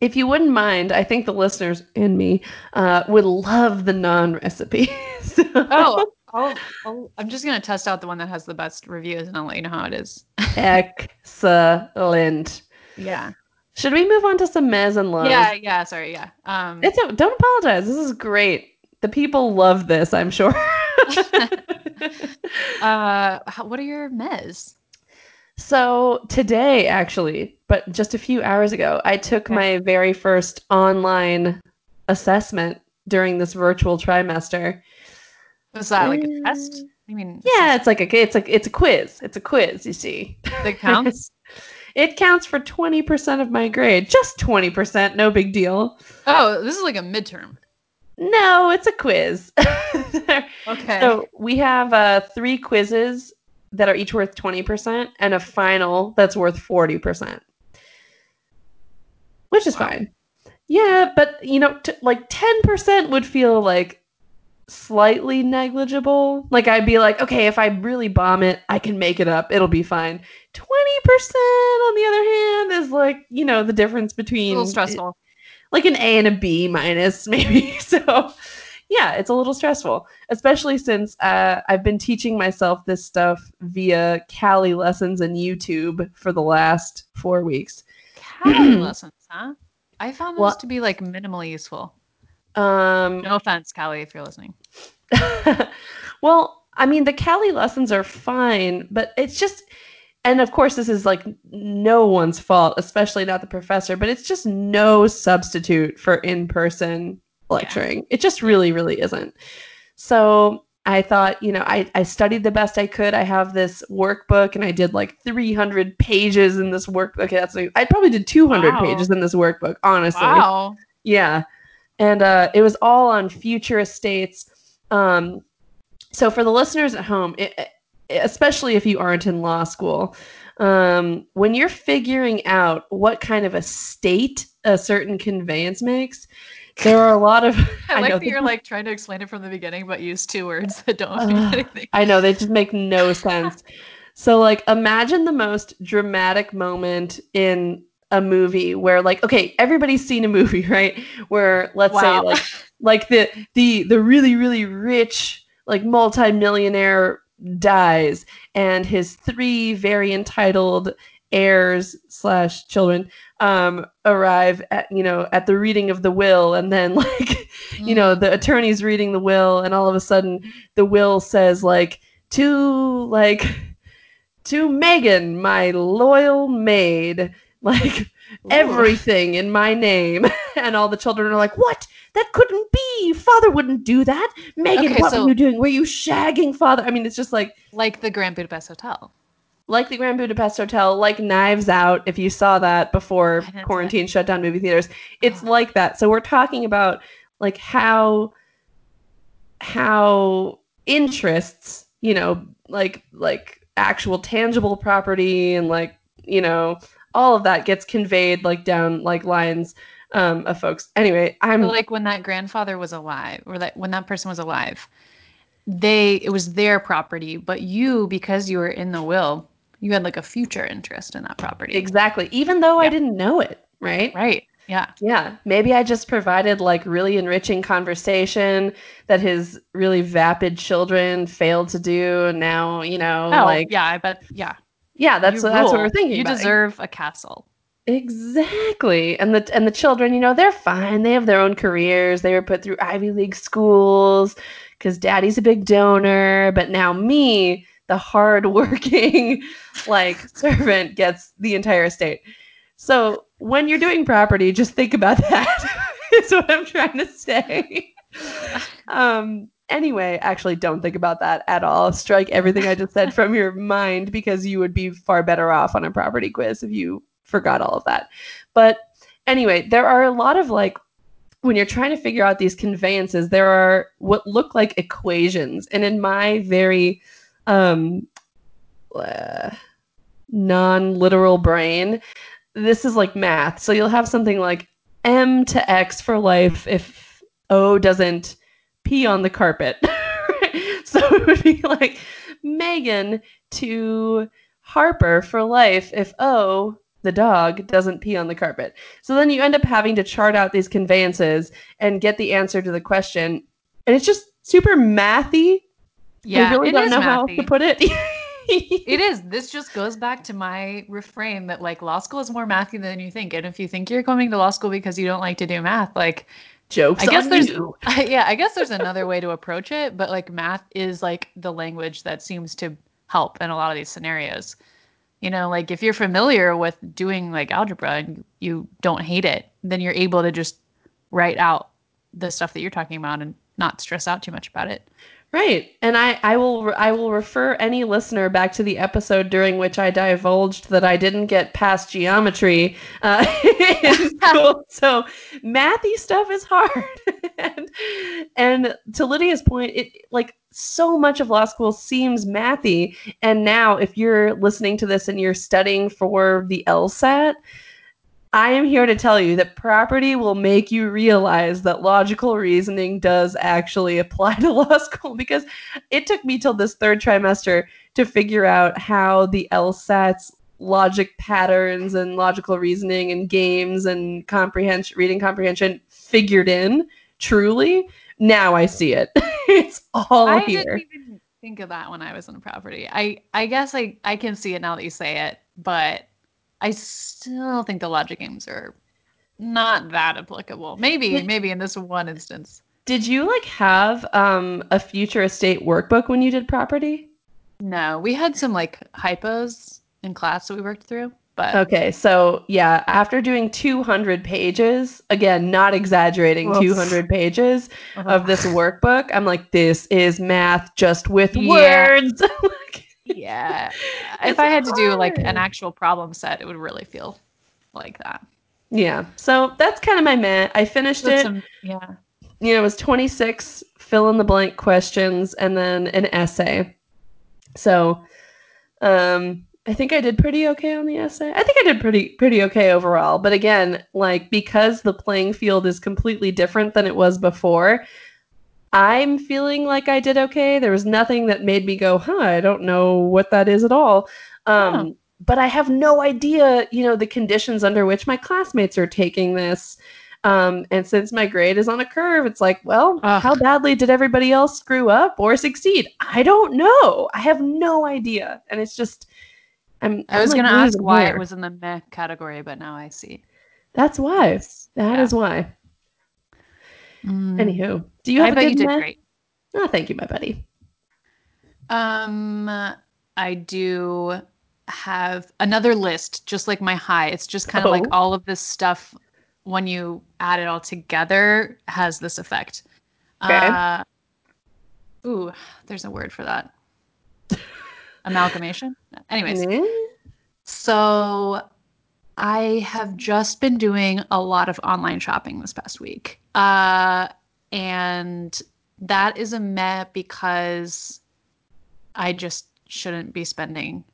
[SPEAKER 1] if you wouldn't mind, I think the listeners and me uh, would love the naan recipe.
[SPEAKER 2] oh, oh, oh, I'm just gonna test out the one that has the best reviews and I'll let you know how it is.
[SPEAKER 1] excellent.
[SPEAKER 2] Yeah.
[SPEAKER 1] Should we move on to some mez and lows?
[SPEAKER 2] Yeah, yeah, sorry, yeah. Um
[SPEAKER 1] It's a, don't apologize. This is great. The people love this, I'm sure.
[SPEAKER 2] uh how, what are your mez?
[SPEAKER 1] So today, actually, but just a few hours ago, I took
[SPEAKER 2] Okay.
[SPEAKER 1] my very first online assessment during this virtual trimester.
[SPEAKER 2] Was that like a test?
[SPEAKER 1] Mm,
[SPEAKER 2] I mean,
[SPEAKER 1] Yeah, it's like a it's like it's a quiz. It's a quiz, you see.
[SPEAKER 2] that counts.
[SPEAKER 1] It counts for 20% of my grade. Just 20%, no big deal.
[SPEAKER 2] oh, this is like a midterm.
[SPEAKER 1] No, it's a quiz.
[SPEAKER 2] Okay.
[SPEAKER 1] So we have uh, three quizzes that are each worth 20% and a final that's worth 40%, which is
[SPEAKER 2] Wow.
[SPEAKER 1] fine. Yeah, but you know, t- like 10% would feel like slightly negligible. Like I'd be like, okay, if I really bomb it, I can make it up. It'll be fine. 20% on the other hand is like, you know, the difference
[SPEAKER 2] a
[SPEAKER 1] between
[SPEAKER 2] little stressful.
[SPEAKER 1] Like an A and a B minus, maybe. So, yeah, it's a little stressful, especially since uh, I've been teaching myself this stuff via Cali lessons and YouTube for the last four weeks.
[SPEAKER 2] Cali lessons, huh? I found those
[SPEAKER 1] Well-
[SPEAKER 2] to be like minimally useful.
[SPEAKER 1] Um,
[SPEAKER 2] No offense, Cali, if you're listening.
[SPEAKER 1] well, I mean, the Cali lessons are fine, but it's just, and of course, this is like no one's fault, especially not the professor, but it's just no substitute for in person lecturing. It just really, really isn't. So I thought, you know, I, I studied the best I could. I have this workbook and I did like 300 pages in this workbook. Okay, that's like, I probably did 200
[SPEAKER 2] Wow.
[SPEAKER 1] pages in this workbook, honestly.
[SPEAKER 2] Wow.
[SPEAKER 1] Yeah. And uh, it was all on future estates. Um, so for the listeners at home, it- especially if you aren't in law school, um, when you're figuring out what kind of estate a certain conveyance makes, there are a lot of.
[SPEAKER 2] I,
[SPEAKER 1] I
[SPEAKER 2] like
[SPEAKER 1] know,
[SPEAKER 2] that you're like trying to explain it from the beginning, but use two words that don't
[SPEAKER 1] Ugh.
[SPEAKER 2] mean anything.
[SPEAKER 1] I know they just make no sense. So like imagine the most dramatic moment in a movie where like okay, everybody's seen a movie, right? Where let's say like like the the the really really rich like multimillionaire dies and his three very entitled heirs slash children um arrive at you know at the reading of the will and then like you know
[SPEAKER 2] Mm.
[SPEAKER 1] the attorney's reading the will and all of a sudden the will says like to like to megan my loyal maid like everything in my name and all the children are like what that couldn't be father wouldn't do that megan
[SPEAKER 2] Okay,
[SPEAKER 1] what
[SPEAKER 2] so-
[SPEAKER 1] were you doing were you shagging father i mean it's just like
[SPEAKER 2] like the Grand Budapest Hotel.
[SPEAKER 1] like the Grand Budapest Hotel, like Knives Out, if you saw that before
[SPEAKER 2] I didn't see
[SPEAKER 1] quarantine shut down movie theaters. It's
[SPEAKER 2] Oh.
[SPEAKER 1] like that. So we're talking about like how how interests, you know, like like actual tangible property and like, you know, all of that gets conveyed like down like lines um of folks. Anyway, I'm
[SPEAKER 2] like when that grandfather was alive, or that when that person was alive, they it was their property, but you, because you were in the will, you had like a future interest in that property.
[SPEAKER 1] exactly even though I didn't know it, right?
[SPEAKER 2] Right. Yeah.
[SPEAKER 1] Yeah, maybe I just provided like really enriching conversation that his really vapid children failed to do, and now you know,
[SPEAKER 2] Oh,
[SPEAKER 1] like
[SPEAKER 2] yeah. I bet. Yeah.
[SPEAKER 1] yeah, that's
[SPEAKER 2] You
[SPEAKER 1] that's what we're thinking.
[SPEAKER 2] You
[SPEAKER 1] about.
[SPEAKER 2] deserve a castle.
[SPEAKER 1] Exactly, and the and the children, you know, they're fine. They have their own careers. They were put through Ivy League schools because Daddy's a big donor, but now me, the hardworking like servant, gets the entire estate. So when you're doing property, just think about that. is what I'm trying to say. um. Anyway, actually, don't think about that at all. Strike everything I just said from your mind because you would be far better off on a property quiz if you forgot all of that. But anyway, there are a lot of like when you're trying to figure out these conveyances, there are what look like equations, and in my very um, uh, non-literal brain, this is like math. So you'll have something like m to x for life if o doesn't pee on the carpet. so it would be like Megan to Harper for life if O, the dog, doesn't pee on the carpet. So then you end up having to chart out these conveyances and get the answer to the question. And it's just super mathy.
[SPEAKER 2] Yeah.
[SPEAKER 1] I really
[SPEAKER 2] it
[SPEAKER 1] don't know how to put it.
[SPEAKER 2] It is. This just goes back to my refrain that like law school is more mathy than you think. And if you think you're coming to law school because you don't like to do math, like
[SPEAKER 1] Jokes
[SPEAKER 2] I guess
[SPEAKER 1] on
[SPEAKER 2] there's
[SPEAKER 1] you.
[SPEAKER 2] yeah, I guess there's another way to approach it, but like math is like the language that seems to help in a lot of these scenarios. You know, like if you're familiar with doing like algebra and you don't hate it, then you're able to just write out the stuff that you're talking about and not stress out too much about it.
[SPEAKER 1] Right. And I, I will I will refer any listener back to the episode during which I divulged that I didn't get past geometry uh, in school. So mathy stuff is hard. and, and to Lydia's point, it like so much of law school seems mathy. And now if you're listening to this and you're studying for the LSAT, I am here to tell you that property will make you realize that logical reasoning does actually apply to law school because it took me till this third trimester to figure out how the LSAT's logic patterns and logical reasoning and games and comprehension reading comprehension figured in truly. Now I see it. it's all here.
[SPEAKER 2] I
[SPEAKER 1] here.
[SPEAKER 2] didn't even think of that when I was in property. I I guess I I can see it now that you say it, but I still think the logic games are not that applicable. Maybe maybe in this one instance.
[SPEAKER 1] Did you like have um a future estate workbook when you did property?
[SPEAKER 2] No, we had some like hypos in class that we worked through, But
[SPEAKER 1] Okay, so yeah, after doing 200 pages, again, not exaggerating,
[SPEAKER 2] Oof.
[SPEAKER 1] 200 pages of this workbook, I'm like, this is math just with
[SPEAKER 2] Yeah.
[SPEAKER 1] words.
[SPEAKER 2] Yeah, if I had to do like an actual problem set, it would really feel like that.
[SPEAKER 1] yeah, so that's kind of my meh. I finished
[SPEAKER 2] That's
[SPEAKER 1] it.
[SPEAKER 2] some- yeah.
[SPEAKER 1] you know, it was 26 fill in the blank questions and then an essay. So, um, I think I did pretty okay on the essay. I think I did pretty pretty okay overall. But again, like because the playing field is completely different than it was before, I'm feeling like I did okay. There was nothing that made me go, "Huh, I don't know what that is at all." Um, but I have no idea, you know, the conditions under which my classmates are taking this. Um, and since my grade is on a curve, it's like, well,
[SPEAKER 2] Ugh.
[SPEAKER 1] how badly did everybody else screw up or succeed? I don't know. I have no idea. And it's just, I'm.
[SPEAKER 2] I was
[SPEAKER 1] like,
[SPEAKER 2] gonna ask why it was in the meh category, but now I see.
[SPEAKER 1] That's why. That
[SPEAKER 2] Yeah.
[SPEAKER 1] is why.
[SPEAKER 2] Mm.
[SPEAKER 1] Anywho, do you
[SPEAKER 2] I
[SPEAKER 1] have a
[SPEAKER 2] bet you did great.
[SPEAKER 1] Oh, thank you, my buddy.
[SPEAKER 2] Um, I do have another list, just like my high. It's just kind of like
[SPEAKER 1] Oh.
[SPEAKER 2] all of this stuff when you add it all together has this effect.
[SPEAKER 1] Okay.
[SPEAKER 2] Uh, ooh, there's a word for that. Amalgamation. Anyways,
[SPEAKER 1] Eh?
[SPEAKER 2] so I have just been doing a lot of online shopping this past week. Uh, and that is a meh because I just shouldn't be spending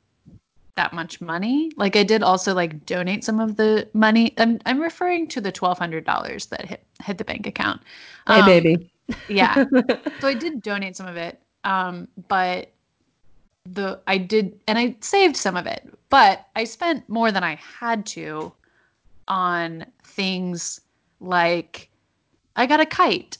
[SPEAKER 2] that much money. Like I did also like donate some of the money. I'm I'm referring to the twelve hundred dollars that hit hit the bank account.
[SPEAKER 1] Hey,
[SPEAKER 2] Um,
[SPEAKER 1] baby.
[SPEAKER 2] Yeah. So I did donate some of it. Um, but the I did and I saved some of it, but I spent more than I had to on things like I got a kite.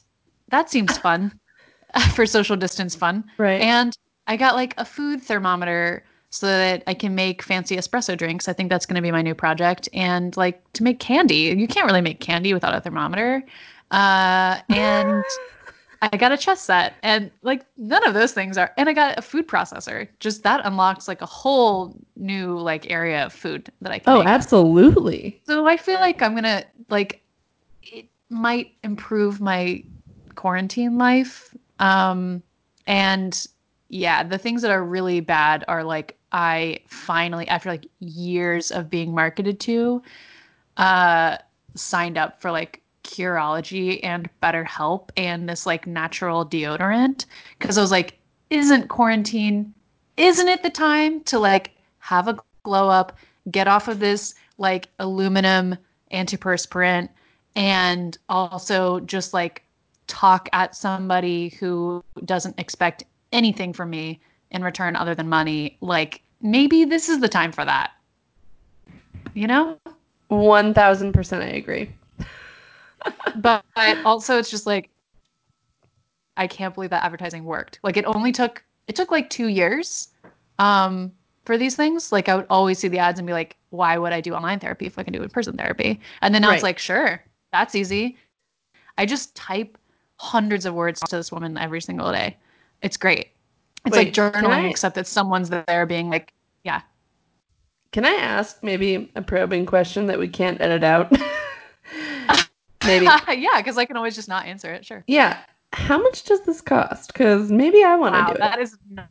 [SPEAKER 2] That seems fun for social distance fun.
[SPEAKER 1] right.
[SPEAKER 2] And I got like a food thermometer so that I can make fancy espresso drinks. I think that's going to be my new project. And like to make candy, you can't really make candy without a thermometer. Uh, and I got a chess set, and like none of those things are. And I got a food processor. Just that unlocks like a whole new like area of food that I can.
[SPEAKER 1] oh, absolutely.
[SPEAKER 2] So I feel like I'm gonna like it might improve my quarantine life. Um and yeah, the things that are really bad are like I finally after like years of being marketed to uh signed up for like Curology and BetterHelp and this like natural deodorant because I was like isn't quarantine isn't it the time to like have a glow up, get off of this like aluminum antiperspirant and also just like talk at somebody who doesn't expect anything from me in return other than money like maybe this is the time for that. You know?
[SPEAKER 1] 1000% I agree.
[SPEAKER 2] but, but also it's just like i can't believe that advertising worked. Like it only took it took like two years um for these things. Like i would always see the ads and be like why would i do online therapy if i can do in-person therapy? And then now it's like sure that's easy. I just type hundreds of words to this woman every single day it's great it's
[SPEAKER 1] Wait,
[SPEAKER 2] like journaling except that someone's there being like yeah
[SPEAKER 1] Can I ask maybe a probing question that we can't edit out? maybe.
[SPEAKER 2] yeah because i can always just not answer it sure
[SPEAKER 1] Yeah. How much does this cost? Because maybe I want to
[SPEAKER 2] wow
[SPEAKER 1] do it.
[SPEAKER 2] that is not,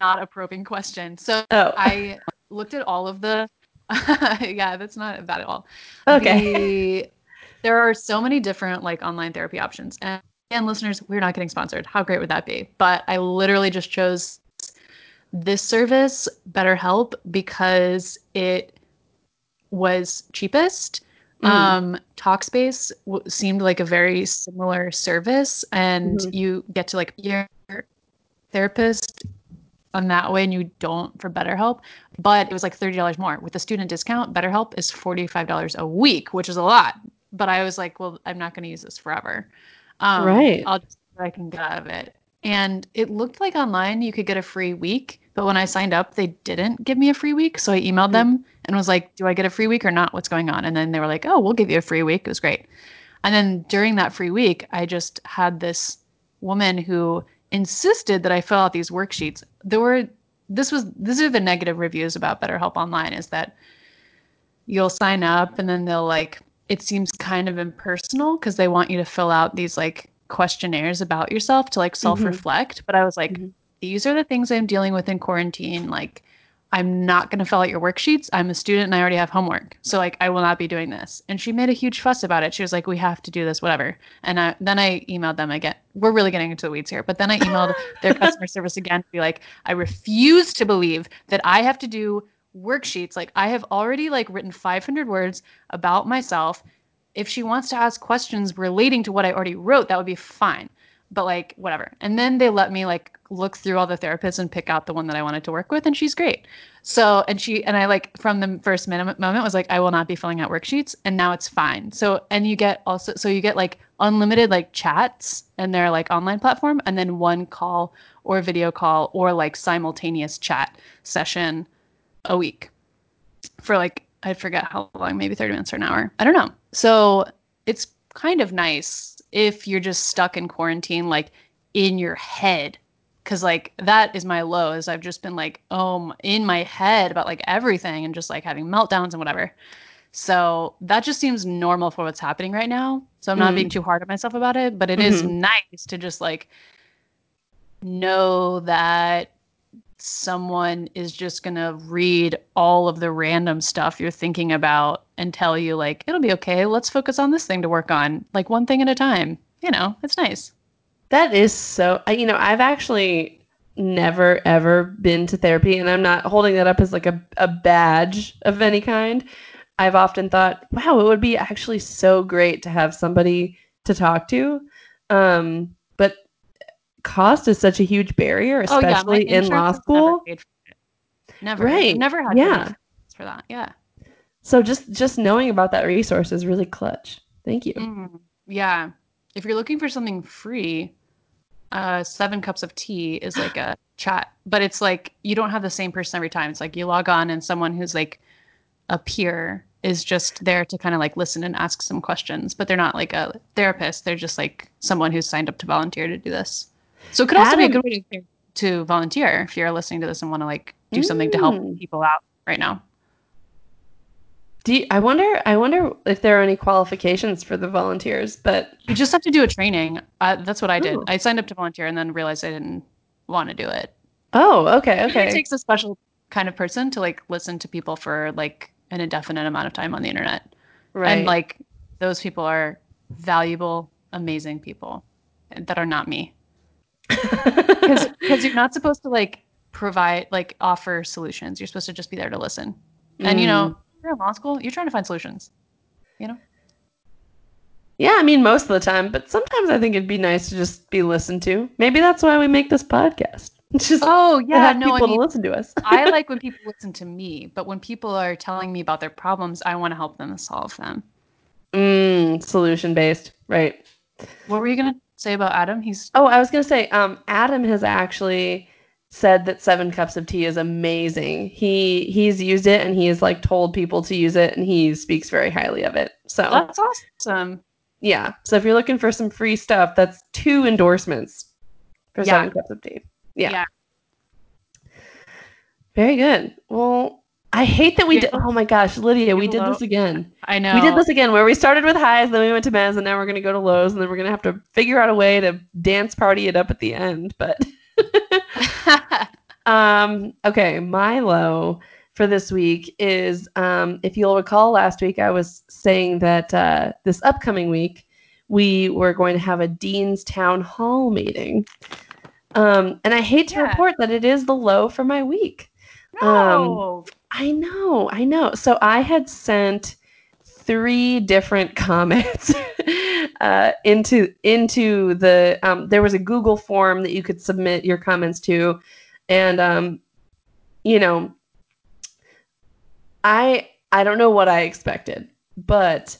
[SPEAKER 2] not a probing question so
[SPEAKER 1] Oh,
[SPEAKER 2] I looked at all of the. yeah, that's not bad at all.
[SPEAKER 1] okay.
[SPEAKER 2] The- there are so many different like online therapy options, and, and listeners, we're not getting sponsored. How great would that be? But I literally just chose this service, BetterHelp, because it was cheapest.
[SPEAKER 1] Mm.
[SPEAKER 2] Um, Talkspace w- seemed like a very similar service, and
[SPEAKER 1] Mhm.
[SPEAKER 2] you get to like your therapist on that way, and you don't for BetterHelp. But it was like thirty dollars more with the student discount. BetterHelp is forty five dollars a week, which is a lot. But I was like, well, I'm not going to use this forever. Um,
[SPEAKER 1] Right.
[SPEAKER 2] I'll just see what I can get out of it. And it looked like online you could get a free week, but when I signed up, they didn't give me a free week. So I emailed them and was like, "Do I get a free week or not? What's going on?" And then they were like, "Oh, we'll give you a free week." It was great. And then during that free week, I just had this woman who insisted that I fill out these worksheets. There were this was these are the negative reviews about BetterHelp Online is that you'll sign up and then they'll like it seems kind of impersonal because they want you to fill out these like questionnaires about yourself to like self-reflect. Mm-hmm. But I was like, mm-hmm. these are the things I'm dealing with in quarantine. Like I'm not going to fill out your worksheets. I'm a student and I already have homework. So like I will not be doing this. And she made a huge fuss about it. She was like, "We have to do this, whatever." And I, then I emailed them again. We're really getting into the weeds here, but then I emailed their customer service again to be like, "I refuse to believe that I have to do worksheets. Like I have already like written 500 words about myself. If she wants to ask questions relating to what I already wrote, that would be fine." But like whatever. And then they let me like look through all the therapists and pick out the one that I wanted to work with, and she's great. So, and she and I like from the first minute moment was like, I will not be filling out worksheets, and now it's fine. So, and you get also, so you get like unlimited like chats and their like online platform, and then one call or video call or like simultaneous chat session a week for like I forget how long, maybe 30 minutes or an hour. I don't know. So it's kind of nice if you're just stuck in quarantine, like in your head because like that is my low is i've just been like oh in my head about like everything and just like having meltdowns and whatever so that just seems normal for what's happening right now so i'm not mm being too hard on myself about it but it mm-hmm. is nice to just like know that someone is just going to read all of the random stuff you're thinking about and tell you like it'll be okay let's focus on this thing to work on like one thing at a time you know it's nice
[SPEAKER 1] that is so, you know, I've actually never ever been to therapy, and I'm not holding that up as like a, a badge of any kind. I've often thought, wow, it would be actually so great to have somebody to talk to. Um, cost is such a huge barrier, especially oh, yeah, in law school.
[SPEAKER 2] Never, never, right? Never had yeah for that. Yeah.
[SPEAKER 1] So just just knowing about that resource is really clutch. Thank you.
[SPEAKER 2] Mm, yeah. If you're looking for something free, uh, seven cups of tea is like a chat, but it's like you don't have the same person every time. It's like you log on and someone who's like a peer is just there to kind of like listen and ask some questions, but they're not like a therapist. They're just like someone who's signed up to volunteer to do this. So it could also Adam, be a good way to, to volunteer if you're listening to this and want to like do something to help mm. people out right now.
[SPEAKER 1] Do you, I wonder? I wonder if there are any qualifications for the volunteers. But
[SPEAKER 2] you just have to do a training. Uh, that's what I did. Ooh. I signed up to volunteer and then realized I didn't want to do it.
[SPEAKER 1] Oh, okay, okay.
[SPEAKER 2] It takes a special kind of person to like listen to people for like an indefinite amount of time on the internet. Right. And like those people are valuable, amazing people that are not me. Because you're not supposed to like provide like offer solutions. You're supposed to just be there to listen. And mm. you know, mm you're in law school, you're trying to find solutions. You know?
[SPEAKER 1] Yeah, I mean most of the time, but sometimes I think it'd be nice to just be listened to. Maybe that's why we make this podcast. just
[SPEAKER 2] oh yeah, no,
[SPEAKER 1] people I mean, to listen to us.
[SPEAKER 2] I like when people listen to me, but when people are telling me about their problems, I want to help them solve them.
[SPEAKER 1] Mm, solution based, right?
[SPEAKER 2] What were you gonna say about Adam? He's
[SPEAKER 1] oh, I was gonna say, um, Adam has actually said that seven cups of tea is amazing. He he's used it and he has like told people to use it and he speaks very highly of it. So
[SPEAKER 2] that's awesome.
[SPEAKER 1] Yeah. So if you're looking for some free stuff, that's two endorsements for yeah. seven cups of tea. Yeah. yeah. Very good. Well, I hate that we did. Oh my gosh, Lydia, we did this again.
[SPEAKER 2] I know.
[SPEAKER 1] We did this again where we started with highs, then we went to mez, and now we're going to go to lows, and then we're going to have to figure out a way to dance party it up at the end. But um, okay, my low for this week is um, if you'll recall last week, I was saying that uh, this upcoming week we were going to have a Dean's Town Hall meeting. Um, and I hate to yeah. report that it is the low for my week.
[SPEAKER 2] No.
[SPEAKER 1] Um, I know, I know. So I had sent three different comments uh, into into the um, there was a Google form that you could submit your comments to, and um, you know, I I don't know what I expected, but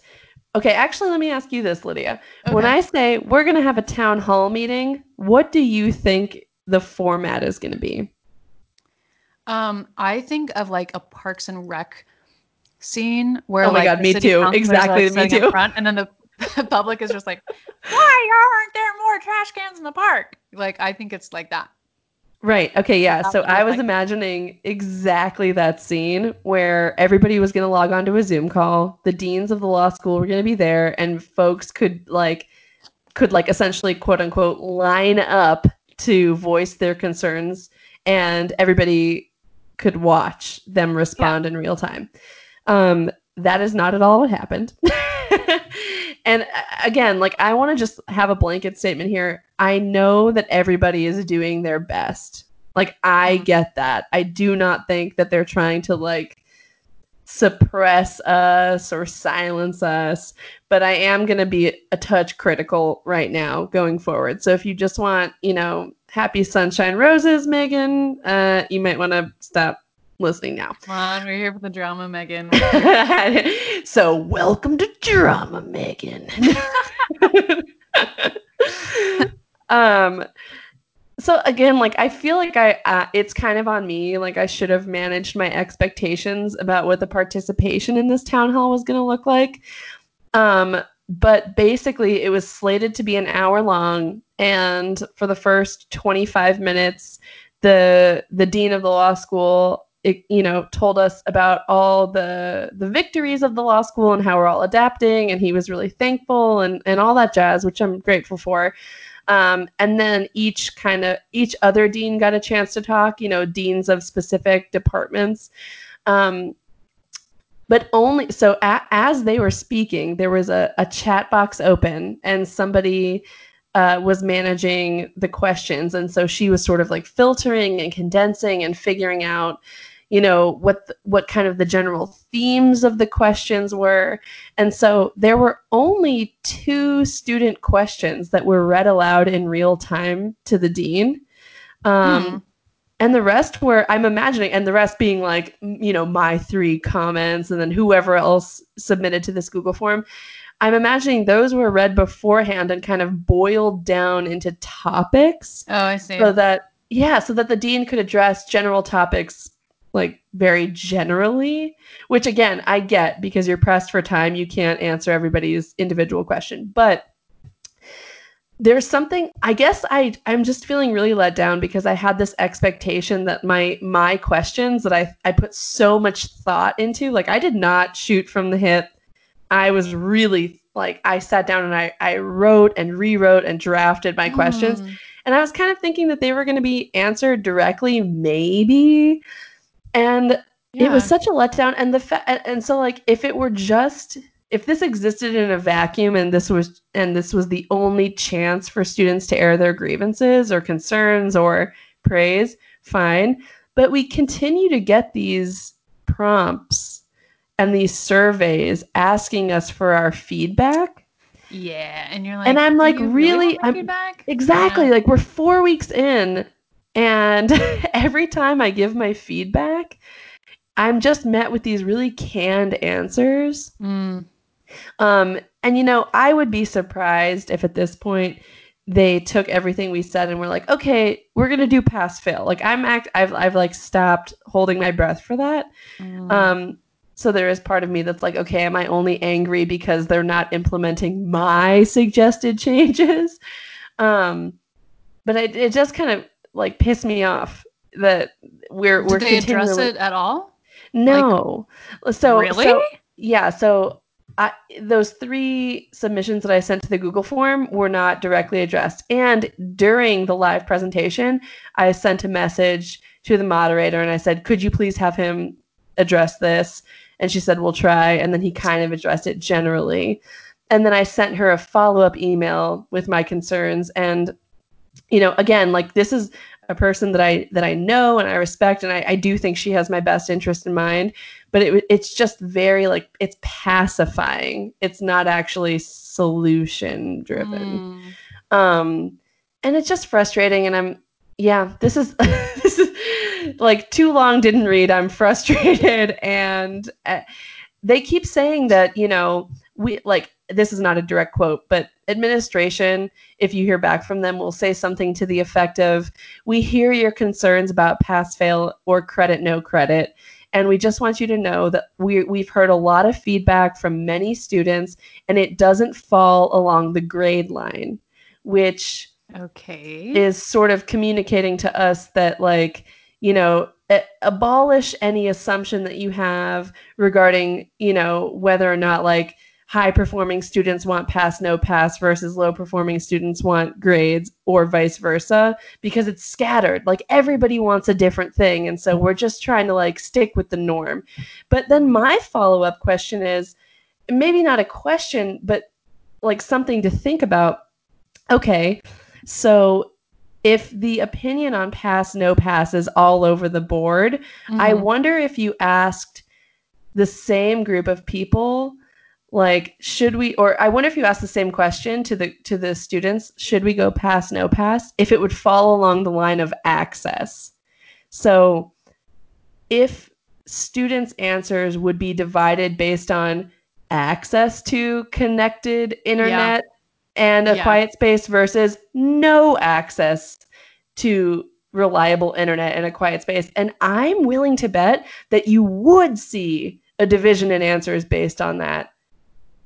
[SPEAKER 1] okay. Actually, let me ask you this, Lydia. Okay. When I say we're gonna have a town hall meeting, what do you think the format is gonna be?
[SPEAKER 2] Um, I think of like a Parks and Rec scene where
[SPEAKER 1] oh my
[SPEAKER 2] like,
[SPEAKER 1] god me too exactly like, me too
[SPEAKER 2] front, and then the, the public is just like why aren't there more trash cans in the park like i think it's like that
[SPEAKER 1] Right. Okay. Yeah. So I was
[SPEAKER 2] like-
[SPEAKER 1] imagining exactly that scene where everybody was going to log on to a Zoom call. The deans of the law school were going to be there, and folks could like could like essentially quote unquote line up to voice their concerns, and everybody could watch them respond in real time. Um, that is not at all what happened. and uh, again, like I want to just have a blanket statement here. I know that everybody is doing their best. Like I
[SPEAKER 2] Mhm.
[SPEAKER 1] get that. I do not think that they're trying to like suppress us or silence us, but I am going to be a touch critical right now going forward. So if you just want, you know, happy sunshine roses, Megan, uh, you might want to stop listening now.
[SPEAKER 2] Come on, we're here for the drama, Megan.
[SPEAKER 1] so welcome to drama megan um so again like i feel like i uh, it's kind of on me like i should have managed my expectations about what the participation in this town hall was going to look like um but basically it was slated to be an hour long and for the first 25 minutes the the dean of the law school it, you know told us about all the the victories of the law school and how we're all adapting and he was really thankful and and all that jazz which i'm grateful for. Um, and then each kind of each other dean got a chance to talk you know deans of specific departments. Um, but only so a, as they were speaking there was a, a chat box open and somebody uh, was managing the questions. And so she was sort of like filtering and condensing and figuring out you know what the, what kind of the general themes of the questions were. And so there were only two student questions that were read aloud in real time to the dean. Um,
[SPEAKER 2] Hmm.
[SPEAKER 1] And the rest were i'm imagining and the rest being like you know my three comments and then whoever else submitted to this google form. I'm imagining those were read beforehand and kind of boiled down into topics
[SPEAKER 2] Oh, I see.
[SPEAKER 1] so that yeah so that the dean could address general topics like very generally which again i get because you're pressed for time. You can't answer everybody's individual question. But there's something i guess i i'm just feeling really let down because i had this expectation that my my questions that i i put so much thought into like i did not shoot from the hip i was really like i sat down and i i wrote and rewrote and drafted my questions
[SPEAKER 2] Hmm.
[SPEAKER 1] and I was kind of thinking that they were going to be answered directly, maybe. And it was such a letdown. And the fa- and so like if it were just if this existed in a vacuum and this was and this was the only chance for students to air their grievances or concerns or praise, fine. But we continue to get these prompts and these surveys asking us for our feedback.
[SPEAKER 2] Yeah, and you're like,
[SPEAKER 1] And I'm like,
[SPEAKER 2] you
[SPEAKER 1] really- I'm-
[SPEAKER 2] feedback?
[SPEAKER 1] Exactly.
[SPEAKER 2] Yeah.
[SPEAKER 1] Like we're four weeks in, and every time I give my feedback, I'm just met with these really canned answers.
[SPEAKER 2] Mm.
[SPEAKER 1] Um, and you know, I would be surprised if at this point they took everything we said and were like, okay, we're gonna do pass fail. Like I'm act I've I've like stopped holding my breath for that.
[SPEAKER 2] Mm.
[SPEAKER 1] Um, so there is part of me that's like, okay, am I only angry because they're not implementing my suggested changes? Um, but it, it just kind of like pissed me off that we're we're
[SPEAKER 2] Did they address it at all?
[SPEAKER 1] no. so
[SPEAKER 2] really?
[SPEAKER 1] so yeah, so I, those three submissions that I sent to the Google form were not directly addressed. And during the live presentation, I sent a message to the moderator and I said, "Could you please have him address this?" And she said, "We'll try." And then he kind of addressed it generally. And then I sent her a follow-up email with my concerns and you know, again, like this is a person that I that I know and I respect, and I, I do think she has my best interest in mind. But it, it's just very like it's pacifying. It's not actually solution driven.
[SPEAKER 2] Mm.
[SPEAKER 1] Um, and it's just frustrating. And I'm yeah, this is this is like too long. Didn't read. I'm frustrated, and uh, they keep saying that you know we like this is not a direct quote, but administration, if you hear back from them, will say something to the effect of, We hear your concerns about pass fail or credit no credit. And we just want you to know that we, we've heard a lot of feedback from many students, and it doesn't fall along the grade line, which
[SPEAKER 2] Okay.
[SPEAKER 1] is sort of communicating to us that like you know abolish any assumption that you have regarding you know whether or not like high performing students want pass no pass versus low performing students want grades or vice versa because it's scattered. Like everybody wants a different thing. And so we're just trying to like stick with the norm. But then my follow up question is maybe not a question but like something to think about. Okay so if the opinion on pass no pass is all over the board I
[SPEAKER 2] Mhm.
[SPEAKER 1] wonder if you asked the same group of people like should we or I wonder if you asked the same question to the to the students should we go pass no pass if it would fall along the line of access. So if students answers would be divided based on access to connected internet and a
[SPEAKER 2] Yeah.
[SPEAKER 1] quiet space versus no access to reliable internet and a quiet space. And I'm willing to bet that you would see a division in answers based on that.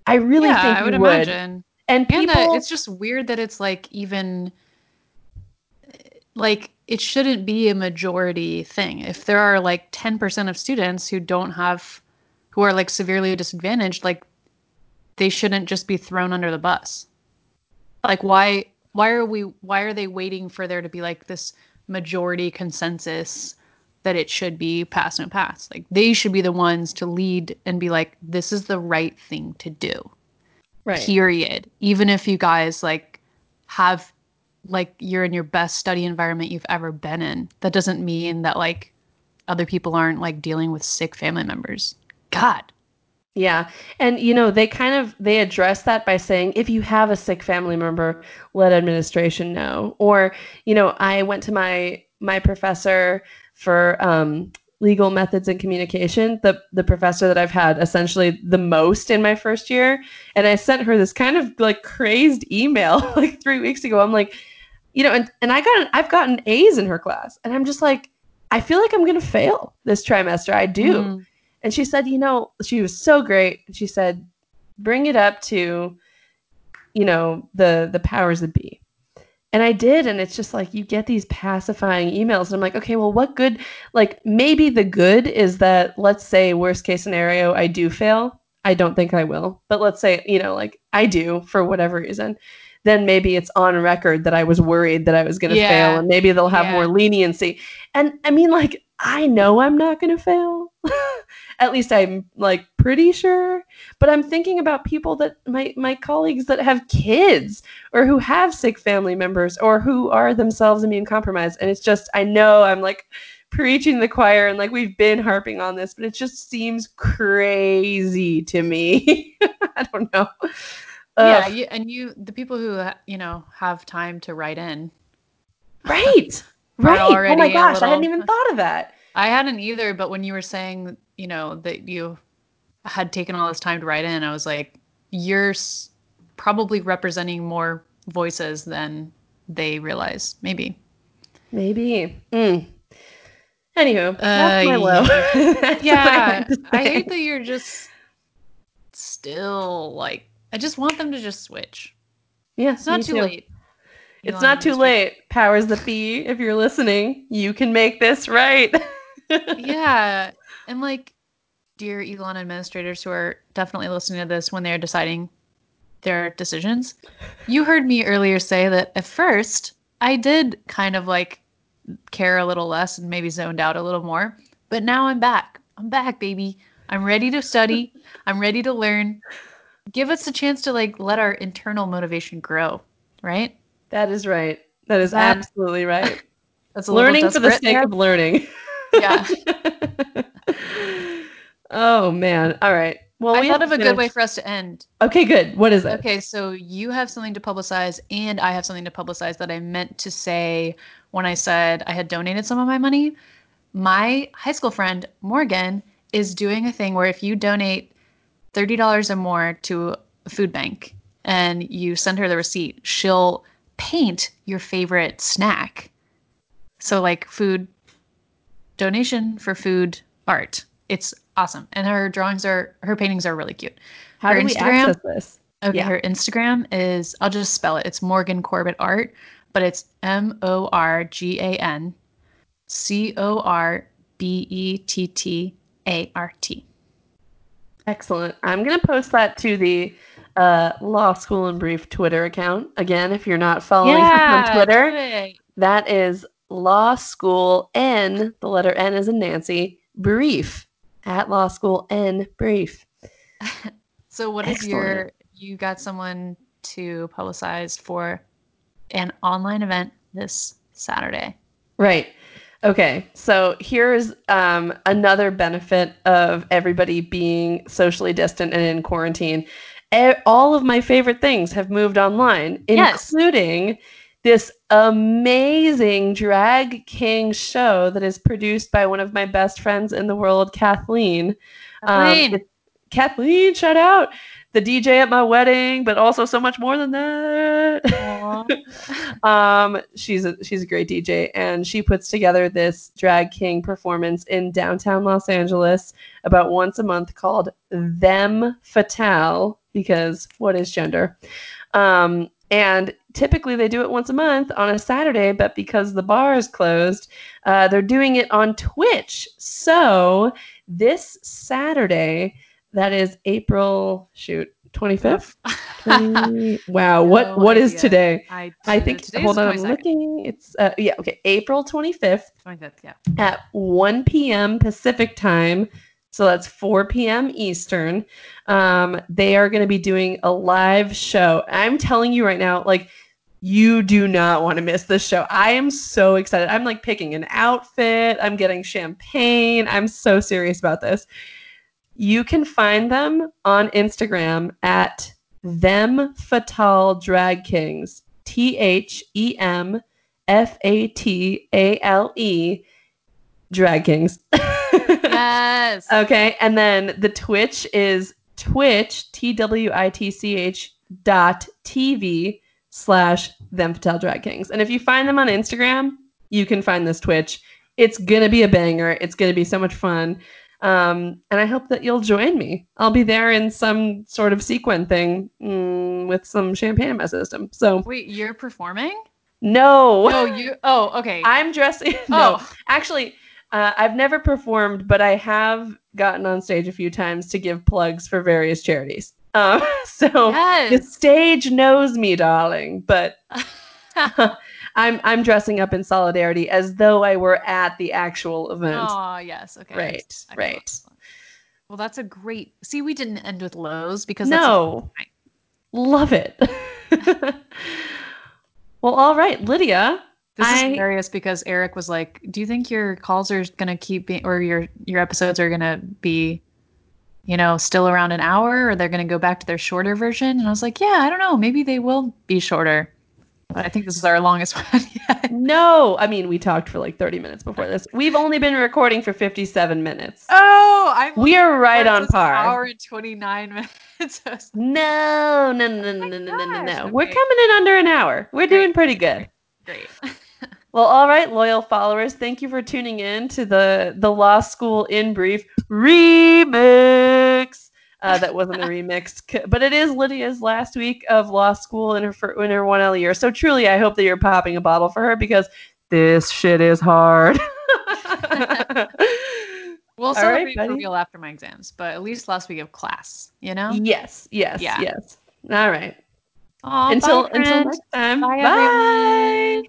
[SPEAKER 1] I really
[SPEAKER 2] yeah,
[SPEAKER 1] think
[SPEAKER 2] I would
[SPEAKER 1] would.
[SPEAKER 2] imagine.
[SPEAKER 1] And
[SPEAKER 2] And
[SPEAKER 1] people,
[SPEAKER 2] it's just weird that it's like even like it shouldn't be a majority thing. If there are like 10% of students who don't have who are like severely disadvantaged, like they shouldn't just be thrown under the bus. Like why why are we why are they waiting for there to be like this majority consensus that it should be pass no pass? Like they should be the ones to lead and be like this is the right thing to do
[SPEAKER 1] right.
[SPEAKER 2] period even if you guys like have like you're in your best study environment you've ever been in that doesn't mean that like other people aren't like dealing with sick family members god
[SPEAKER 1] Yeah. And you know, they kind of they address that by saying if you have a sick family member, let administration know. Or, you know, I went to my my professor for um legal methods and communication, the the professor that I've had essentially the most in my first year, and I sent her this kind of like crazed email like 3 weeks ago. I'm like, you know, and and I got I've gotten A's in her class, and I'm just like I feel like I'm going to fail this trimester. I do.
[SPEAKER 2] Mm.
[SPEAKER 1] And she said, you know, she was so great. She said, bring it up to, you know, the the powers that be. And I did, and it's just like you get these pacifying emails. And I'm like, okay, well, what good? Like maybe the good is that let's say worst case scenario, I do fail. I don't think I will, but let's say you know, like I do for whatever reason. Then maybe it's on record that I was worried that I was going to
[SPEAKER 2] Yeah.
[SPEAKER 1] fail, and maybe they'll have
[SPEAKER 2] Yeah.
[SPEAKER 1] more leniency. And I mean, like I know I'm not going to fail. At least I'm like pretty sure. But I'm thinking about people that my my colleagues that have kids or who have sick family members or who are themselves immune compromised. And it's just I know I'm like preaching the choir and like we've been harping on this, but it just seems crazy to me. I don't know.
[SPEAKER 2] yeah you, and you the people who you know have time to write in
[SPEAKER 1] right. Right. Oh my gosh, I hadn't even thought of that.
[SPEAKER 2] i hadn't either but when you were saying you know that you had taken all this time to write in i was like you're s- probably representing more voices than they realize maybe
[SPEAKER 1] Maybe. Mm. Anywho,
[SPEAKER 2] Uh,
[SPEAKER 1] that's my low. That's what I
[SPEAKER 2] yeah i hate that you're just still like i just want them to just switch
[SPEAKER 1] Yeah,
[SPEAKER 2] it's not too
[SPEAKER 1] too.
[SPEAKER 2] late
[SPEAKER 1] It's not too late. Powers the fee. if you're listening, you can make this right.
[SPEAKER 2] yeah and like dear elon administrators who are definitely listening to this when they're deciding their decisions you heard me earlier say that at first i did kind of like care a little less and maybe zoned out a little more but now i'm back i'm back baby i'm ready to study i'm ready to learn give us a chance to like let our internal motivation grow right
[SPEAKER 1] That is right. That is
[SPEAKER 2] That-
[SPEAKER 1] absolutely right.
[SPEAKER 2] that's a
[SPEAKER 1] learning for the sake
[SPEAKER 2] there.
[SPEAKER 1] of learning.
[SPEAKER 2] Yeah.
[SPEAKER 1] oh man. All right. Well,
[SPEAKER 2] i
[SPEAKER 1] we
[SPEAKER 2] thought of a good way for us to end
[SPEAKER 1] Okay, good. What is it?
[SPEAKER 2] Okay, so you have something to publicize, and I have something to publicize that I meant to say when I said I had donated some of my money. My high school friend, Morgan, is doing a thing where if you donate $30 or more to a food bank and you send her the receipt, she'll paint your favorite snack. So, like food donation for food art. It's awesome. And her drawings are, her paintings are really cute.
[SPEAKER 1] How
[SPEAKER 2] her
[SPEAKER 1] do we
[SPEAKER 2] Instagram-
[SPEAKER 1] access this?
[SPEAKER 2] Okay,
[SPEAKER 1] Yeah.
[SPEAKER 2] her Instagram is I'll just spell it. It's Morgan Corbett Art, but it's M O R G A N C O R B E T T A R T.
[SPEAKER 1] Excellent. I'm going to post that to the uh, Law School and Brief Twitter account. Again, if you're not following us on Twitter,
[SPEAKER 2] Twitter.
[SPEAKER 1] that is Law School N, the letter N is in Nancy, Brief, at Law School N Brief.
[SPEAKER 2] So what is your you got someone to publicize for an online event this Saturday?
[SPEAKER 1] Right. Okay. So here's um, another benefit of everybody being socially distant and in quarantine. E- all of my favorite things have moved online,
[SPEAKER 2] Yes.
[SPEAKER 1] including this amazing drag king show that is produced by one of my best friends in the world, Kathleen. Um,
[SPEAKER 2] Kathleen.
[SPEAKER 1] it- Kathleen, shout out the DJ at my wedding, but also so much more than that. um, she's a she's a great DJ, and she puts together this drag king performance in downtown Los Angeles about once a month called Them Fatale because what is gender? Um, and typically they do it once a month on a Saturday, but because the bar is closed, uh, they're doing it on Twitch. So this Saturday, that is April shoot twenty fifth. wow, what
[SPEAKER 2] No
[SPEAKER 1] what is
[SPEAKER 2] idea.
[SPEAKER 1] today?
[SPEAKER 2] I,
[SPEAKER 1] I think hold on, I'm looking. It's uh, yeah, okay, April 25th
[SPEAKER 2] 25th, yeah.
[SPEAKER 1] at 1 p.m. Pacific time. So that's 4 p.m. Eastern. Um, they are going to be doing a live show. I'm telling you right now, like, you do not want to miss this show. I am so excited. I'm like picking an outfit, I'm getting champagne. I'm so serious about this. You can find them on Instagram at them fatale drag kings. T H E M F A T A L E drag kings.
[SPEAKER 2] Yes.
[SPEAKER 1] Okay, and then the Twitch is Twitch T W I T C H dot TV slash them Fatale Drag Kings. And if you find them on Instagram, you can find this Twitch. It's gonna be a banger. It's gonna be so much fun. Um, and I hope that you'll join me. I'll be there in some sort of sequin thing mm, with some champagne in my system. So
[SPEAKER 2] Wait, you're performing?
[SPEAKER 1] no,
[SPEAKER 2] No, you. Oh, okay.
[SPEAKER 1] I'm dressing. No,
[SPEAKER 2] oh,
[SPEAKER 1] Actually, uh, I've never performed, but I have gotten on stage a few times to give plugs for various charities. Um, so the stage knows me, darling. But I'm I'm dressing up in solidarity as though I were at the actual event.
[SPEAKER 2] Oh, yes. Okay.
[SPEAKER 1] Right,
[SPEAKER 2] Excellent.
[SPEAKER 1] right.
[SPEAKER 2] Well, that's a great. See, we didn't end with lows because
[SPEAKER 1] no, love it. well, all right, Lydia.
[SPEAKER 2] This is
[SPEAKER 1] I-
[SPEAKER 2] hilarious because Eric was like, "Do you think your calls are gonna keep being, or your your episodes are gonna be, you know, still around an hour, or they're gonna go back to their shorter version?" And I was like, "Yeah, I don't know. Maybe they will be shorter." But I think this is our longest one yet.
[SPEAKER 1] No, I mean we talked for like 30 minutes before this. We've only been recording for 57 minutes.
[SPEAKER 2] Oh, I'm.
[SPEAKER 1] We are right on par.
[SPEAKER 2] Hour and twenty nine minutes. I was
[SPEAKER 1] No, no, no, no, no, no, no, no, oh
[SPEAKER 2] gosh,
[SPEAKER 1] no. We're coming in under an hour. We're doing pretty good.
[SPEAKER 2] Great.
[SPEAKER 1] Well, all right, loyal followers, thank you for tuning in to the the Law School in Brief remix. Uh, that wasn't a remix, but it is Lydia's last week of law school in her in her one L year. So truly, I hope that you're popping a bottle for her because this shit is hard.
[SPEAKER 2] We'll
[SPEAKER 1] All
[SPEAKER 2] celebrate
[SPEAKER 1] right,
[SPEAKER 2] real after my exams, but at least last week of class, you know.
[SPEAKER 1] yes, yes,
[SPEAKER 2] Yeah.
[SPEAKER 1] yes. All right.
[SPEAKER 2] Aw,
[SPEAKER 1] until
[SPEAKER 2] bye,
[SPEAKER 1] until next time.
[SPEAKER 2] Bye,
[SPEAKER 1] Bye.